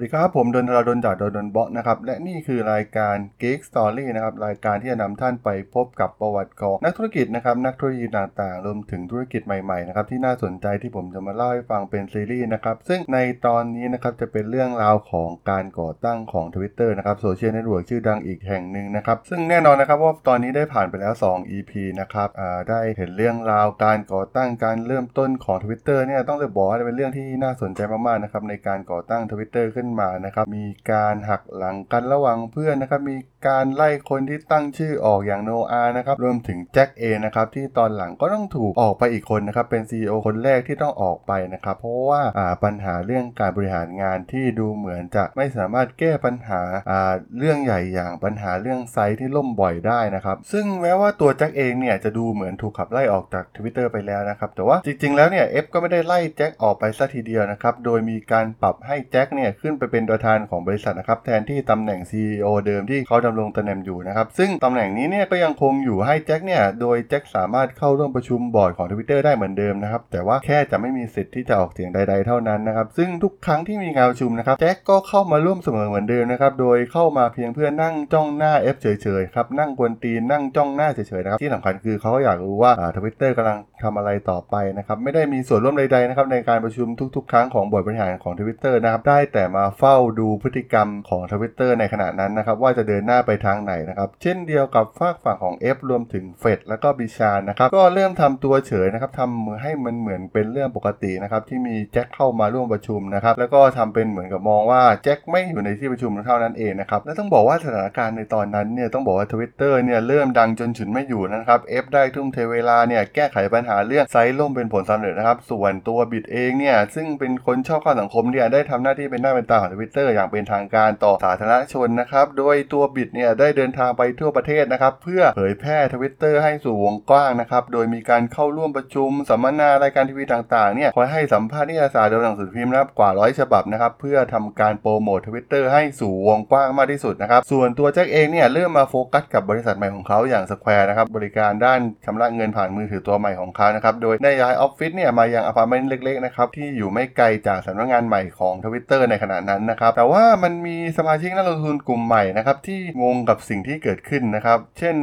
สวัสดีครับ ผมดนราดนจากดนดนเบาะนะครับ และนี่คือรายการ Geek Story นะครับ รายการที่จะนำท่านไปพบกับประวัติของนักธุรกิจนะครับ นักธุรกิจต่างๆ รวมถึงธุรกิจใหม่ๆนะครับที่น่าสนใจที่ผมจะมาเล่าให้ฟังเป็นซีรีส์นะครับ ซึ่งในตอนนี้นะครับจะเป็นเรื่องราวของการก่อตั้งของ Twitter นะครับโซเชียลเน็ตเวิร์กชื่อดังอีกแห่งหนึ่งนะครับ ซึ่งแน่นอนนะครับว่าตอนนี้ได้ผ่านไปแล้ว 2 EP นะครับได้เห็นเรื่องราวการก่อตั้งการเริ่มต้นของ Twitter เนี่ยต้องเลยบอกว่าเป็นเรื่องที่น่าสนใจมากๆนะครับในการก่อตั้ง Twitter ขึ้นมานะครับ มีการหักหลังกันระหว่างเพื่อนนะครับ มีการไล่คนที่ตั้งชื่อออกอย่างโนอานะครับ รวมถึงแจ็คเอนะครับที่ตอนหลังก็ต้องถูกออกไปอีกคนนะครับ เป็น CEO คนแรกที่ต้องออกไปนะครับ เพราะว่าาปัญหาเรื่องการบริหารงานที่ดูเหมือนจะไม่สามารถแก้ปัญหาาเรื่องใหญ่อย่างปัญหาเรื่องไซต์ที่ล่มบ่อยได้นะครับ ซึ่งแม้ว่าตัวแจ็คเองเนี่ยจะดูเหมือนถูกขับไล่ออกจาก Twitter ไปแล้วนะครับแต่ว่าจริงๆแล้วเนี่ยเอฟก็ไม่ได้ไล่แจ็คออกไปซะทีเดียวนะครับโดยมีการปรับให้แจ็คเนี่ยขึ้นไปเป็นประธานของบริษัทนะครับแทนที่ตำแหน่ง CEO เดิมที่เขาดำรงตำแหน่งอยู่นะครับซึ่งตำแหน่งนี้เนี่ยก็ยังคงอยู่ให้แจ็คเนี่ยโดยแจ็คสามารถเข้าร่วมประชุมบอร์ดของ Twitter ได้เหมือนเดิมนะครับแต่ว่าแค่จะไม่มีสิทธิ์ที่จะออกเสียงใด ๆ เท่านั้นนะครับซึ่งทุกครั้งที่มีงานประชุมนะครับแจ็คก็เข้ามาร่วมเสมอเหมือนเดิมนะครับโดยเข้ามาเพียงเพื่อนั่งจ้องหน้า F เฉยๆครับนั่งกวนตีนนั่งจ้องหน้าเฉยๆนะครับที่สำคัญคือเขาอยากรู้ว่าทวิตเตอร์กำลังทำอะไรต่อไปนะครับไม่ได้มีส่วนร่วมใดๆนะครับในการประชุมทุก ๆ ครั้งของบอร์ดบริหารของ Twitter นะครับได้แต่มาเฝ้าดูพฤติกรรมของ Twitter ในขณะนั้นนะครับว่าจะเดินหน้าไปทางไหนนะครับเช่นเดียวกับฝากฝั่งของ F รวมถึงเฟดแล้วก็บิชานะครับก็เริ่มทำตัวเฉยนะครับทำให้มันเหมือนเป็นเรื่องปกตินะครับที่มีแจ็คเข้ามาร่วมประชุมนะครับแล้วก็ทำเป็นเหมือนกับมองว่าแจ็คไม่อยู่ในที่ประชุมเท่านั้นเองนะครับและต้องบอกว่าสถานการณ์ในตอนนั้นเนี่ยต้องบอกว่า Twitter เนี่ยเริ่มดังจนฉุนไม่อยู่นะครับ F ได้ทุ่มเทเวลาเนี่ยแก้ไขปัญหาเรื่องไซต์ล่มเป็นผลสำเร็จนะครับส่วนตัว Biz เองเนี่ยซึ่งเป็นคนชอบเข้าสังคมเนี่ยได้ทำหน้าที่เป็นหน้าเป็นตาของ Twitter อย่างเป็นทางการต่อสาธารณชนนะครับ โดยตัว Biz เนี่ยได้เดินทางไปทั่วประเทศนะครับ เพื่อเผยแพร่ Twitter ให้สู่วงกว้างนะครับ โดยมีการเข้าร่วมประชุมสัมมนารายการทีวีต่างๆเนี่ยคอยให้สัมภาษณ์นิตยสารโดยหนังสือพิมพ์นะครับกว่าร้อยฉบับนะครับเพื่อทำการโปรโมท Twitter ให้สู่วงกว้างมากที่สุดนะครับส่วนตัวแจ็คเองเนี่ยเริ่มมาโฟกัสกับบริษัทใหม่ของเขาอย่าง Square นะครับบริการด้านชำระเงินผ่านมือถือตัวใหม่ของเขานะครับโดยได้ย้ายออฟฟิศเนี่ยมายังอพาร์ตเมนต์เล็กๆนะครับที่อยู่ไม่ไกลจากสำนักงานใหม่ของ Twitter ในขณะนั้นนะครับ แต่ว่ามันมีสมาชิกนักลงทุนกลุ่มใหม่นะครับที่งงกับสิ่งที่เกิดขึ้นนะครับ เช่น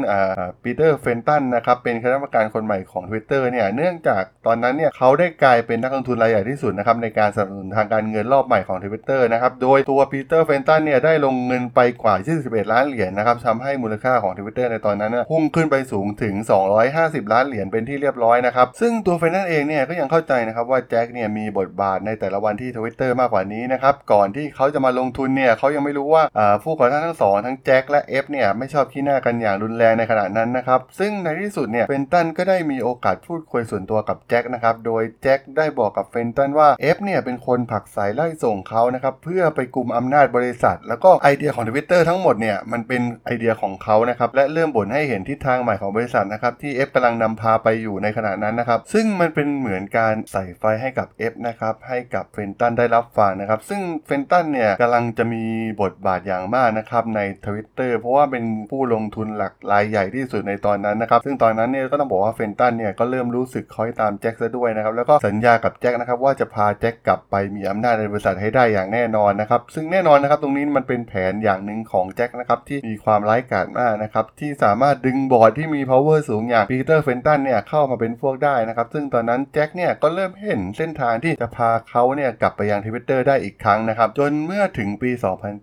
ปีเตอร์เฟนตันนะครับเป็นคณะกรรมการคนใหม่ของ Twitter เนี่ยเนื่องจากตอนนั้นเนี่ยเขาได้กลายเป็นนักลงทุนรายใหญ่ที่สุดนะครับในการสนับสนุนทางการเงินรอบใหม่ของ Twitter นะครับโดยตัวปีเตอร์เฟนตันเนี่ยได้ลงเงินไปกว่า 21 ล้านเหรียญนะครับทำให้มูลค่าของ Twitter ในตอนนั้นนะพุ่งขึ้นไปสูงถึง 250 ล้านเหรียญเป็นที่เรียบร้อยนะครับซึ่งตัวเฟนตันเองเนี่ยก็ยังเข้าใจนะครับว่าแจ็คเนี่ยมีบทบาทในแต่ละวันที่ Twitter มากกว่านี้นะครับก่อนที่เขาจะมาลงทุนเนี่ยเขายังไม่รู้ว่าผู้ก่อตั้งทั้งสองทั้งแจ็คและ Ev เนี่ยไม่ชอบขี้หน้ากันอย่างรุนแรงในขณะนั้นนะครับ ซึ่งในที่สุดเนี่ยเฟนตันก็ได้มีโอกาสพูดคุยส่วนตัวกับแจ็คนะครับ โดยแจ็คได้บอกกับเฟนตันว่า Ev เนี่ยเป็นคนผลักไสไล่ส่งเขานะครับเพื่อไปกลุ่มอำนาจบริษัท แล้วก็ไอเดียของทวิตเตอร์ทั้งหมดเนี่ยมันเป็นไอเดียของเขานะครับและเริ่มบ่นให้เห็นทิศทางใหม่ของบริษัทนะครับที่ Ev กำลังนำพาไปอยู่ในขณะนั้นนะครับซึ่งมันเป็นเหมือนการใส่ไฟให้กับ Ev นะครับให้กับเฟนตันได้รับฟังนะครับซึ่งเฟนตันเนี่ยกำลังจะมีบทบาทอย่างมากนะครับในทวิตเตอร์เพราะว่าเป็นผู้ลงทุนหลักรายใหญ่ที่สุดในตอนนั้นนะครับ ซึ่งตอนนั้นเนี่ยก็ต้องบอกว่าเฟนตันเนี่ยก็เริ่มรู้สึกคล้อยตามแจ็คซะด้วยนะครับ แล้วก็สัญญากับแจ็คนะครับว่าจะพาแจ็คกลับไปมีอำนาจในบริษัทให้ได้อย่างแน่นอนนะครับ ซึ่งแน่นอนนะครับตรงนี้มันเป็นแผนอย่างหนึ่งของแจ็คนะครับที่มีความร้ายกาจมากนะครับที่สามารถดึงบอร์ดที่มี power สูงอย่างปีเตอร์เฟนตันเนี่ยเข้ามาเป็นพวกได้นะครับซึ่งตอนนั้นแจ็คเนี่ยก็เริ่มเห็นเส้นทางที่จะพาเขาเนี่ยกลับไปยังทวิตเตอร์ได้อีกครั้งนะครับจนเมื่อถึงปี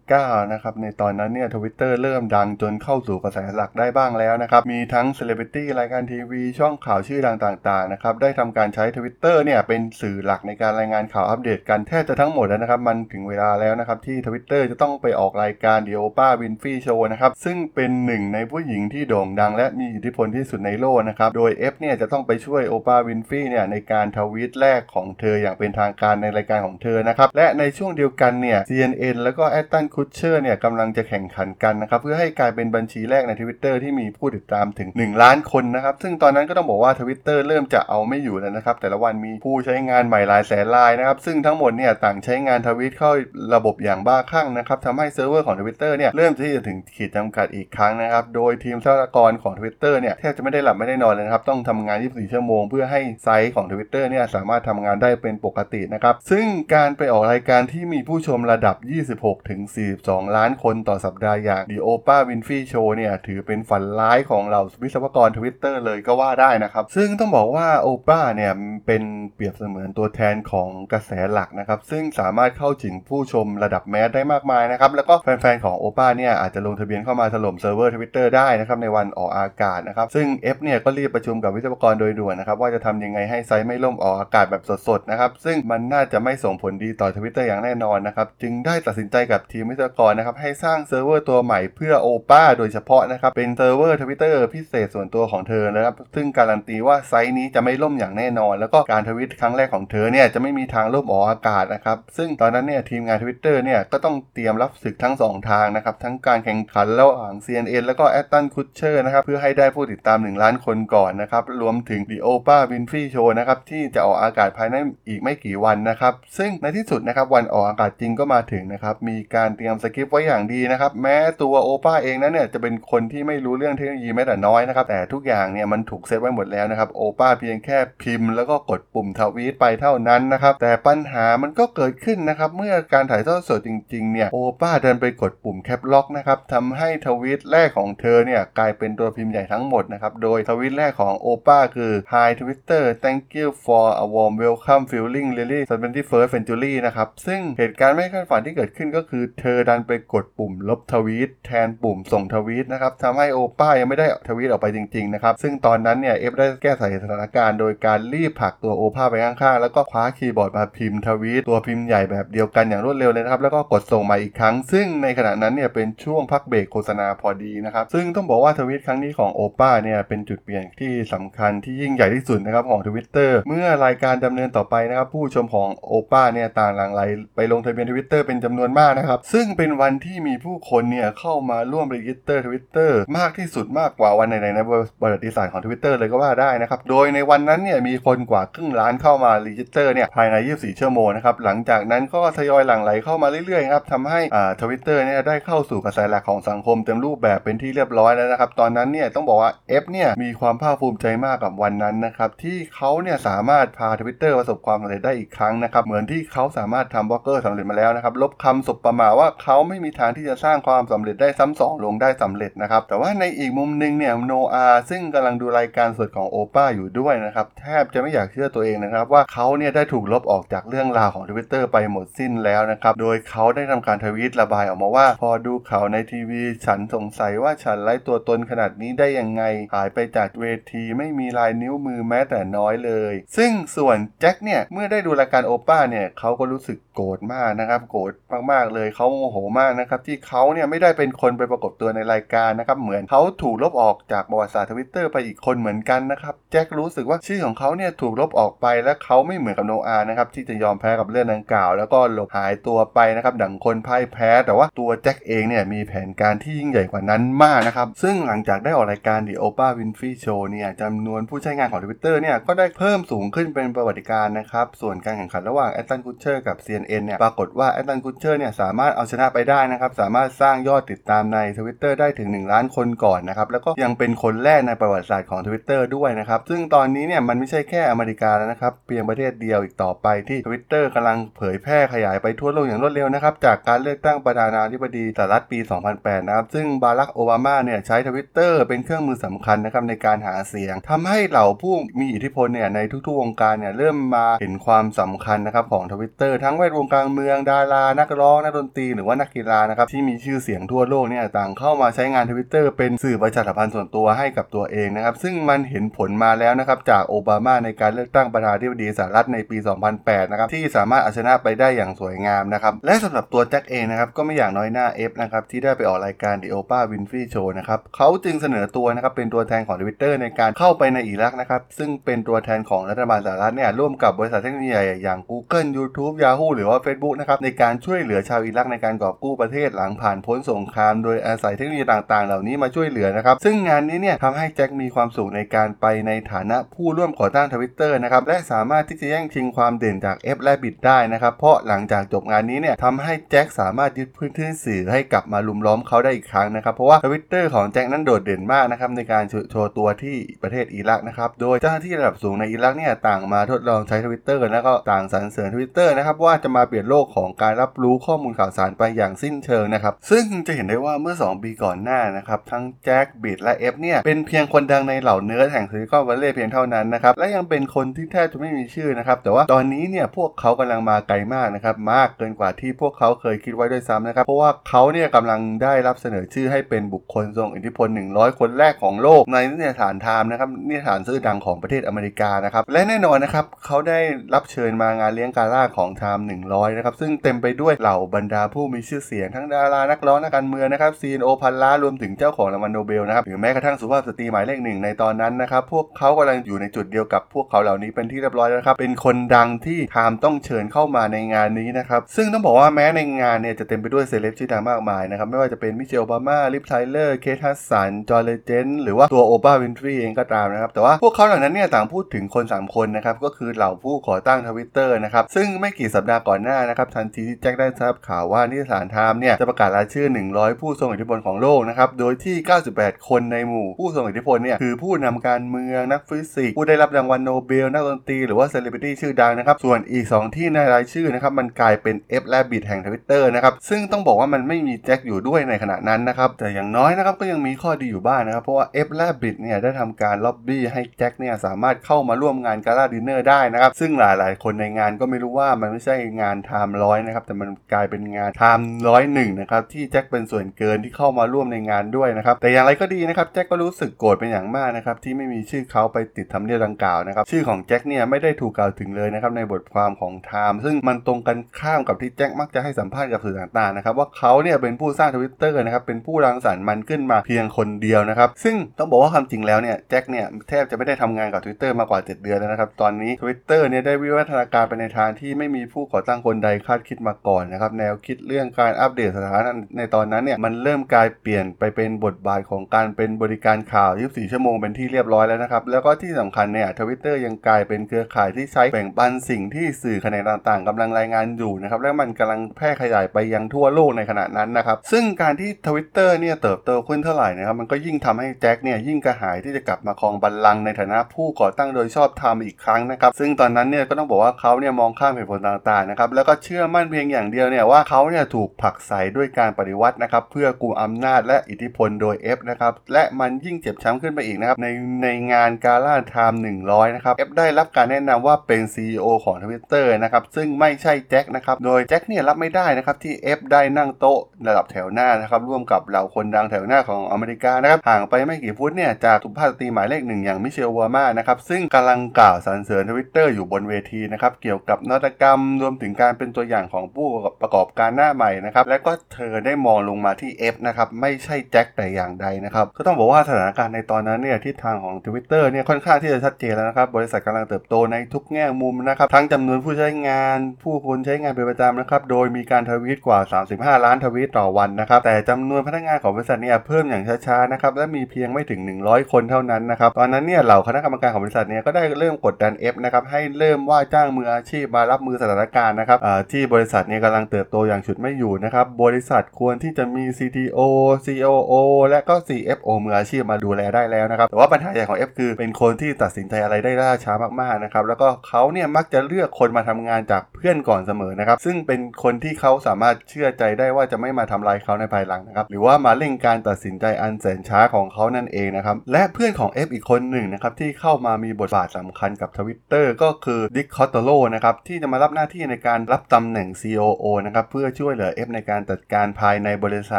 2009 นะครับ ในตอนนั้นเนี่ยทวิตเตอร์เริ่มดังจนเข้าสู่กระแสหลักได้บ้างแล้วนะครับ มีทั้งเซเลบริตี้รายการทีวี ช่องข่าวชื่อดังต่างๆนะครับ ได้ทำการใช้ทวิตเตอร์เนี่ยเป็นสื่อหลักในการรายงานข่าวอัปเดตกันแทบจะทั้งหมดแล้วนะครับ มันถึงเวลาแล้วนะครับที่ทวิตเตอร์จะต้องไปออกรายการ The Oprah Winfrey Show นะครับ ซึ่งเป็นหนึ่งในผู้หญิงที่โด่งดัง และมีอิทธิพลที่สุดในโลกนะครับ โดย Ev เนี่ยจะต้องไปช่วย Oprah Winfrey เนี่ยในการทวีตแรกของเธออย่างเป็นทางการในรายการของเธอนะครับ และในช่วงเดียวกันเนี่ย CNN แล้วก็แอชตันคุชเชอร์เนี่ยกำลังจะแข่งขันกันนะครับ เพื่อให้กลายเป็นบัญชีแรกใน Twitter ที่มีผู้ติดตามถึง 1 ล้านคนนะครับ ซึ่งตอนนั้นก็ต้องบอกว่า Twitter เริ่มจะเอาไม่อยู่แล้วนะครับ แต่ละวันมีผู้ใช้งานใหม่หลายแสนรายนะครับ ซึ่งทั้งหมดเนี่ยต่างใช้งานทวิตเข้าระบบอย่างบ้าคลั่งนะครับทำให้เซิร์ฟเวอร์ของ Twitter เนี่ยเริ่มที่จะถึงขีดจำกัดอีกครั้งนะครับ โดยทีมทรัพยากรของ Twitter เนี่ยแทบจะไม่ได้หลับไม่ได้นอนเลยนะครับ ต้องทำงาน 24 ชั่วโมง เพื่อให้ไซต์ของ Twitter เนี่ยสามารถทำงานได้เป็นปกตินะครับซึ่งการไปออกรายการที่มีผู้ชมระดับ 26 ถึง 42 ล้านคนต่อสัปดาห์อย่าง The Oprah Winfrey Show เนี่ย ถือเป็นฝันร้ายของเหล่าวิศวกร Twitter เลยก็ว่าได้นะครับ ซึ่งต้องบอกว่าโอปราเนี่ย เป็นเปรียบเสมือนตัวแทนของกระแสหลักนะครับ ซึ่งสามารถเข้าถึงผู้ชมระดับ mass ได้มากมายนะครับ แล้วก็แฟนๆ ของโอปราเนี่ย อาจจะลงทะเบียนเข้ามาถล่มเซิร์ฟเวอร์ Twitter ได้นะครับในวันออกอากาศนะครับซึ่ง Ev เนี่ยก็รีบประชุมกับวิศวกรโดยด่วนนะครับว่าจะทำยังไงให้ไซต์ไม่ล่มออกอากาศแบบสดๆนะครับซึ่งมันน่าจะไม่ส่งผลดีต่อ Twitter อย่างแน่นอนนะครับจึงได้ตัดสินใจกับทีมวิศวกรนะครับให้สร้างเซิร์ฟเวอร์ตัวใหม่เพื่อโอปราโดยเฉพาะนะครับเป็นเซิร์ฟเวอร์ Twitter พิเศษส่วนตัวของเธอนะครับซึ่งการันตีว่าไซต์นี้จะไม่ล่มอย่างแน่นอน แล้วก็การทวิตครั้งแรกของเธอเนี่ยจะไม่มีทางล่มออกอากาศนะครับซึ่งตอนนั้นเนี่ยทีมงาน Twitter เนี่ยก็ต้องเตรียมรับศึกทั้ง 2 ทางนะครับทั้งการแข่งขันระหว่าง CNN แล้วก็แอชตันคุชเชอร์นะครับเพื่อให้ได้ผู้ติดตาม 1 ล้านคนก่อนนะครับรวมถึง The Oprah Winfrey Show นะครับที่จะออกอากาศภายในอีกไม่กี่วันนะครับซึ่งในที่สุดนะครับวันออกอากาศจริงก็มาถึงนะครับ มีการเตรียมสคริปต์ไว้อย่างดีนะครับ แม้ตัวโอปราเองนั้นเนี่ยจะเป็นคนที่ไม่รู้เรื่องเทคโนโลยีแม้แต่น้อยนะครับ แต่ทุกอย่างเนี่ยมันถูกเซตไว้หมดแล้วนะครับ โอปราเพียงแค่พิมพ์แล้วก็กดปุ่มทวีตไปเท่านั้นนะครับ แต่ปัญหามันก็เกิดขึ้นนะครับ เมื่อการถ่ายทอดสดจริงๆเนี่ยโอปราเดินไปกดปุ่ม Caps Lock นะครับทำให้ทวีตแรกของเธอเนี่ยกลายเป็นตัวพิมพ์ใหญ่ทั้งหมดนะครับ โดยทวีตแรกของโอปราคือ Hi Twitter thank you for a warm welcome feeling really 21st century นะครับ ซึ่งเหตุการณ์ไม่คาดฝันที่เกิดขึ้นก็คือ เธอดันไปกดปุ่มลบทวีตแทนปุ่มส่งทวีตนะครับทำให้โอป้ายังไม่ได้ทวีตออกไปจริงๆนะครับซึ่งตอนนั้นเนี่ยเอฟได้แก้ไขสถานการณ์โดยการรีบผลักตัวโอป้าไปข้างๆ แล้วก็คว้าคีย์บอร์ดมาพิมพ์ทวีตตัวพิมพ์ใหญ่แบบเดียวกันอย่างรวดเร็วเลยนะครับแล้วก็กดส่งมาอีกครั้ง ซึ่งในขณะนั้นเนี่ยเป็นช่วงพักเบรกโฆษณาพอดีนะครับซึ่งต้องบอกว่าทวีตครั้งนี้ของโอป้าเนี่ยเป็นจุดเปลี่ยนที่สำคัญที่ยิ่งใหญ่ที่สุดนะครับของทวิตเตอร์เมื่อรายการดำเนินต่อไปนะครับผู้ชมของโอป้าเนี่ยต่างหลั่งไหลไปลงทะเบียนทวิตเตอร์เป็นจำนวนมากนะครับ ซึ่งเป็นวันที่มีผู้คนเนี่ยเข้ามาร่วม register ทวิตเตอร์มากที่สุดมากกว่าวันไหนๆในประวัติศาสตร์ของทวิตเตอร์เลยก็ว่าได้นะครับ โดยในวันนั้นเนี่ยมีคนกว่าครึ่งล้านเข้ามา register เนี่ยภายใน 24 ชั่วโมงนะครับ หลังจากนั้นก็ทยอยหลั่งไหลเข้ามาเรื่อยๆครับทำให้อ่าทวิตเตอร์เนี่ยได้เข้าสู่กระแสหลักของสังคมเต็มรูปแบบเป็นที่เรียบร้อยแล้วนะครับ ตอนนั้นเนี่ยต้องบอกว่า Ev เนี่ยมีความภาคภูมิใจมากกับวันนั้นนะครับที่เขาเนี่ยสามารถพาทวิตเตอร์ประสบความสำเร็จได้อีกครั้งนะครับเหมือนที่เขาสามารถทำบล็อกเกอร์สำเร็จมาแล้วนะครับ ลบคำสบประมาทว่าเขาไม่มีทางที่จะสร้างความสำเร็จได้ซ้ำสองลงได้สำเร็จนะครับ แต่ว่าในอีกมุมหนึ่งเนี่ยโนอาซึ่งกำลังดูรายการสดของโอปราห์อยู่ด้วยนะครับ แทบจะไม่อยากเชื่อตัวเองนะครับ ว่าเขาเนี่ยได้ถูกลบออกจากเรื่องราวของทวิตเตอร์ไปหมดสิ้นแล้วนะครับ โดยเขาได้ทำการทวีตระบายออกมาว่า พอดูข่าวในทีวี ฉันสงสัยว่าฉันไร้ตัวตนขนาดนี้ได้ยังไง หายไปจากเวทีไม่มีลายนิ้วมือแม้แต่น้อยเลย ซึ่งส่วนแจ็คเนี่ยเมื่อได้ดูรายการโอป้าเนี่ยเขาก็รู้สึกโกรธมากนะครับโกรธมากๆเลยเขาโมโหมากนะครับที่เขาเนี่ยไม่ได้เป็นคนไปปรากฏตัวในรายการนะครับเหมือนเขาถูกลบออกจากประวัติศาสตร์ทวิตเตอร์ไปอีกคนเหมือนกันนะครับแจ็ครู้สึกว่าชื่อของเขาเนี่ยถูกลบออกไปและเขาไม่เหมือนกับโนอานะครับที่จะยอมแพ้กับเรื่องดังกล่าว แล้วก็หลบหายตัวไปนะครับดังคนพ่ายแพ้ แต่ว่าตัวแจ็คเองเนี่ยมีแผนการที่ยิ่งใหญ่กว่านั้นมากนะครับซึ่งหลังจากได้ออกรายการ The Oprah Winfrey Show เนี่ยจำนวนผู้ใช้งานของ Twitter เนี่ยก็ได้เพิ่มสูงขึ้นเป็นประวัติการณ์นะครับส่วนการแข่งขันระหว่างแอชตันคุชเชอร์กับ CNN เนี่ยปรากฏว่าแอชตันคุชเชอร์เนี่ยสามารถเอาชนะไปได้นะครับ สามารถสร้างยอดติดตามใน Twitter ได้ถึง 1 ล้านคนก่อนนะครับ แล้วก็ยังเป็นคนแรกในประวัติศาสตร์ของ Twitter ด้วยนะครับ ซึ่งตอนนี้เนี่ยมันไม่ใช่แค่อเมริกาแล้วนะครับ เพียงประเทศเดียวอีกต่อไปที่ Twitter กำลังเผยแพร่ขยายไปทั่วโลกอย่างรวดเร็วนะครับ จากการเลือกตั้งประธานาธิบดีสหรัฐปี 2008 นะครับ ซึ่งบารักโอบามาเนี่ยใช้ Twitter เป็นเครื่องมือสำคัญนะครับในการหาเสียงทำให้เหล่าผู้มีอิทธิพลเนี่ยในทุกๆวงการเนี่ยเริ่มมาเห็นความสำคัญนะครับของ Twitter ทั้งแวดวงการเมืองดารา นักร้อง นักดนตรี หรือว่านักกีฬานะครับที่มีชื่อเสียงทั่วโลกเนี่ยต่างเข้ามาใช้งาน Twitter เป็นสื่อประชาสัมพันธ์ส่วนตัวให้กับตัวเองนะครับซึ่งมันเห็นผลมาแล้วนะครับจากโอบามาในการเลือกตั้งประธานาธิบดีสหรัฐในปี 2008 นะครับที่สามารถเอาชนะไปได้อย่างสวยงามนะครับและสำหรับตัวแจ็คเองนะครับก็ไม่อย่ากน้อยหน้า F นะครับที่ได้ไปออกรายการ The Oprah Winfrey Show นะครับเขาจึงเสนอตัวนะครับเป็นตัวแทนของ Twitter ในการเข้าไปในอิรักนะครับซึ่งเป็นตัวแทนของรัฐบาลสหรัฐเนี่ยร่วมกับบริษัทเทคโนโลยีใหญ่อย่าง Google YouTube Yahoo หรือว่า Facebook นะครับนะครับในการช่วยเหลือชาวอิรักในการกอบกู้ประเทศหลังผ่านพ้นสงคราม โดยอาศัยเทคโนโลยีต่างๆ เหล่านี้มาช่วยเหลือนะครับ ซึ่งงานนี้เนี่ยทำให้แจ็คมีความสุขในการไปในฐานะผู้ร่วมก่อตั้งทวิตเตอร์นะครับและสามารถที่จะแย่งชิงความเด่นจาก Ev และ Biz ได้นะครับเพราะหลังจากจบงานนี้เนี่ยทำให้แจ็คสามารถยึดพื้นที่สื่อให้กลับมารุมล้อมเขาได้อีกครั้งนะครับเพราะว่าทวิตเตอร์ของแจ็คนั้นโดดเด่นมากนะครับในการโชว์ตัวที่ประเทศอิรักนะครับโดยเจ้าหน้าที่ระดับสูงในอิรักเนี่ยต่างมาทดลองใช้ทวิตเตอร์แล้วก็ต่างสรรเสริญทวิตเตอร์นะครับว่าจะมาเปลี่ยนโลกของการรับรู้ข้อมูลข่าวสารไปอย่างสิ้นเชิงนะครับ ซึ่งจะเห็นได้ว่าเมื่อ 2 ปีก่อนหน้านะครับ ทั้งแจ็ค Biz และ Ev เนี่ย เป็นเพียงคนดังในเหล่าเนื้อแห่งซิลิคอนวัลเลย์เพียงเท่านั้นนะครับ และยังเป็นคนที่แทบจะไม่มีชื่อนะครับ แต่ว่าตอนนี้เนี่ยพวกเขากำลังมาไกลมากนะครับ มากเกินกว่าที่พวกเขาเคยคิดไว้ด้วยซ้ำนะครับ เพราะว่าเขาเนี่ยกำลังได้รับเสนอชื่อให้เป็นบุคคลทรงอิทธิพล 100 คนแรกของโลก ในนิตยสารไทม์นะครับนิตยสารชื่อดังของประเทศอเมริกานะครับและแน่นอนนะครับเขาได้รับเชิญมางานเลี้ยงกาล่าของไทม์100นะครับซึ่งเต็มไปด้วยเหล่าบรรดาผู้มีชื่อเสียงทั้งดารานักร้องนักการเมืองนะครับ CEO พันล้านรวมถึงเจ้าของรางวัลโนเบลนะครับหรือแม้กระทั่งสุภาพสตรีหมายเลขหนึ่งในตอนนั้นนะครับพวกเขากำลังอยู่ในจุดเดียวกับพวกเขาเหล่านี้เป็นที่เรียบร้อยแล้วนะครับเป็นคนดังที่ไทม์ต้องเชิญเข้ามาในงานนี้นะครับซึ่งต้องบอกว่าแม้ในงานเนี่ยจะเต็มไปด้วยเซเลบชื่อดังมากมายนะครับไม่ว่าจะเป็นมิเชลโอบามาลิฟไทเลอร์เคทฮัดสันจอห์นเลเจนด์หรือว่าตัวโอปราห์วินฟรีย์เองก็ตามนะครับแต่ว่าพวกเขาเหล่านั้นเนี่ยต่างพูดถึงคน 3 คนนะครับก็คือเหล่าผู้ก่อตั้งทวิตเตอร์นะครับซึ่งไม่กี่สัปดาห์ก่อนหน้านะครับทันทีที่แจ็คได้ทราบข่าวว่านิตยสารไทม์เนี่ยจะประกาศรายชื่อ 100 ผู้ทรงอิทธิพลของโลกนะครับ โดยที่ 98 คนในหมู่ผู้ทรงอิทธิพลเนี่ยคือผู้นำการเมืองนักฟิสิกส์ผู้ได้รับรางวัลโนเบลนักดนตรีหรือว่าเซเลบริตี้ชื่อดังนะครับ ส่วนอีก 2 ที่ในรายชื่อนะครับมันกลายเป็น F และบิดแห่งทวิตเตอร์นะครับซึ่งต้องบอกว่ามันไม่มีแจ็คอยู่ด้วยในขณะนั้นนะครับแต่อย่างน้อยนะครับก็ยังมีข้อดีอยู่บ้างนะครับเพราะว่า F และบิดเนี่ยได้ทำการล็อบบี้ให้แจ็คเนี่ยสามารถเข้ามาร่วมงาน gala dinner ได้นะครับซึ่งหลาย ๆ คนในงานก็ไม่รู้ว่ามันไม่ใช่งานไทม์ร้อยนะครับ แต่มันกลายเป็นงานไทม์ร้อยหนึ่งนะครับ ที่แจ็คเป็นส่วนเกินที่เข้ามาร่วมในงานด้วยนะครับ แต่อย่างไรก็ดีนะครับ แจ็คก็รู้สึกโกรธเป็นอย่างมากนะครับ ที่ไม่มีชื่อเขาไปติดทำเนียบดังกล่าวนะครับ ชื่อของแจ็คเนี่ยไม่ได้ถูกกล่าวถึงเลยนะครับในบทความของไทม์ซึ่งมันตรงกันข้ามกับที่แจ็คมักจะให้สัมภาษณ์กับสื่อต่างๆนะครับว่าเขาเนี่ยเป็นผู้สร้างทวิตเตอร์นะครับเป็นผู้รังสรรค์มันขึ้นมาเพียงคนเดียวนะครับซึ่งต้องบอกว่าความจริงแล้วเนี่ยแจ็คเนี่ยแทบจะไม่ได้ทำงานกับ Twitter มากว่า 7 เดือนแล้วนะครับตอนนี้ Twitter เนี่ยได้วิวัฒนาการไปในทางที่ไม่มีผู้ก่อตั้งคนใดคาดคิดมาก่อนนะครับ แนวคิดเรื่องการอัปเดตสถานะในตอนนั้นเนี่ยมันเริ่มกลายเปลี่ยนไปเป็นบทบาทของการเป็นบริการข่าว 24 ชั่วโมงเป็นที่เรียบร้อยแล้วนะครับ แล้วก็ที่สำคัญเนี่ยทวิตเตอร์ยังกลายเป็นเครือข่ายที่ใช้แบ่งปันสิ่งที่สื่อแขนงต่างๆกำลังรายงานอยู่นะครับ และมันกำลังแพร่ขยายไปยังทั่วโลกในขณะนั้นนะครับ ซึ่งการที่ทวิตเตอร์เนี่ยเติบโตขึ้นเท่าไหร่นะครับ มันก็ยิ่งทำให้แจ็คเนี่ยยิ่งกระหายที่จะกลับมาครองบัลลังก์ในฐานะผู้ก่อตั้งโดยชอบธรรมอีกครั้งนะครับ ซึ่งตอนนั้นเนี่ยก็ต้องบอกว่าเขาเนี่ยมองข้ามเหตุผลต่างๆนะครับแล้วก็เชืื่อมั่นเพียงอย่างเดียวเนี่ยว่าเขาเนี่ยถูกผลักไสด้วยการปฏิวัตินะครับเพื่อกุมอำนาจและอิทธิพลโดย F นะครับและมันยิ่งเจ็บช้ำขึ้นไปอีกนะครับในในงานกาล่าไทม์100นะครับ Ev ได้รับการแนะนำว่าเป็น CEO ของ Twitter นะครับซึ่งไม่ใช่แจ็คนะครับโดยแจ็คเนี่ยรับไม่ได้นะครับที่ Ev ได้นั่งโต๊ะระดับแถวหน้านะครับร่วมกับเหล่าคนดังแถวหน้าของอเมริกานะครับห่างไปไม่กี่ฟุตเนี่ยจากสุภาพสตรีหมายเลขหนึ่งอย่างมิเชลโอบามานะครับซึ่งกำลังกล่าวสรรเสริญทวิตเตอร์อยู่บนเวทีนะครับเกี่ยวกับนวัตกรรมรวมถึงการเป็นตัวอย่างของผู้ประกอบการหน้าใหม่นะครับและก็เธอได้มองลงมาที่ Ev นะครับไม่ใช่แจ็คแต่อย่างใดนะครับก็ต้องบอกว่าสถานการณ์ในตอนนั้นเนี่ยทิศทางของ Twitter เนี่ยค่อนข้างที่จะชัดเจนแล้วนะครับบริษัทกำลังเติบโตในทุกแง่มุมนะครับทั้งจำนวนผู้ใช้งาน ผู้คนใช้งานเป็นประจำนะครับโดยมีการทวีตกว่า 35 ล้านทวีตต่อวันนะครับแต่จำนวนพนักงานของบริษัทเนี่ยเพิ่มอย่างช้าๆนะครับและมีเพียงไม่ถึง 100 คนเท่านั้นนะครับตอนนั้นเนี่ยเหล่าคณะกรรมการของบริษัทเนี่ยก็ได้เริ่มกดดัน F นะครับให้เริ่มว่าจ้างมืออาชีพมารับมือสถานการณ์นะครับที่บริษัทนี่ยกำลังเติบโตอย่างฉุดไม่อยู่นะครับ บริษัทควรที่จะมี CTO COO และก็ CFO มืออาชีพมาดูแลได้แล้วนะครับ แต่ว่าปัญหาใหญ่ของ F คือเป็นคนที่ตัดสินใจอะไรได้ล่าช้ามากๆนะครับ แล้วก็เขาเนี่ยมักจะเลือกคนมาทำงานจากเพื่อนก่อนเสมอนะครับ ซึ่งเป็นคนที่เขาสามารถเชื่อใจได้ว่าจะไม่มาทำลายเขาในภายหลังนะครับ หรือว่ามาเร่งการตัดสินใจอันแสนช้าของเขานั่นเองนะครับ และเพื่อนของ F อีกคนหนึ่งนะครับที่เข้ามามีบทบาทสำคัญกับ Twitter ก็คือดิคคอสโตโลนะครับที่จะมารับหน้าที่ในการรับตำแหน่ง COO นะครับเพื่อช่วยเหลือ Ev ในการจัดการภายในบริษั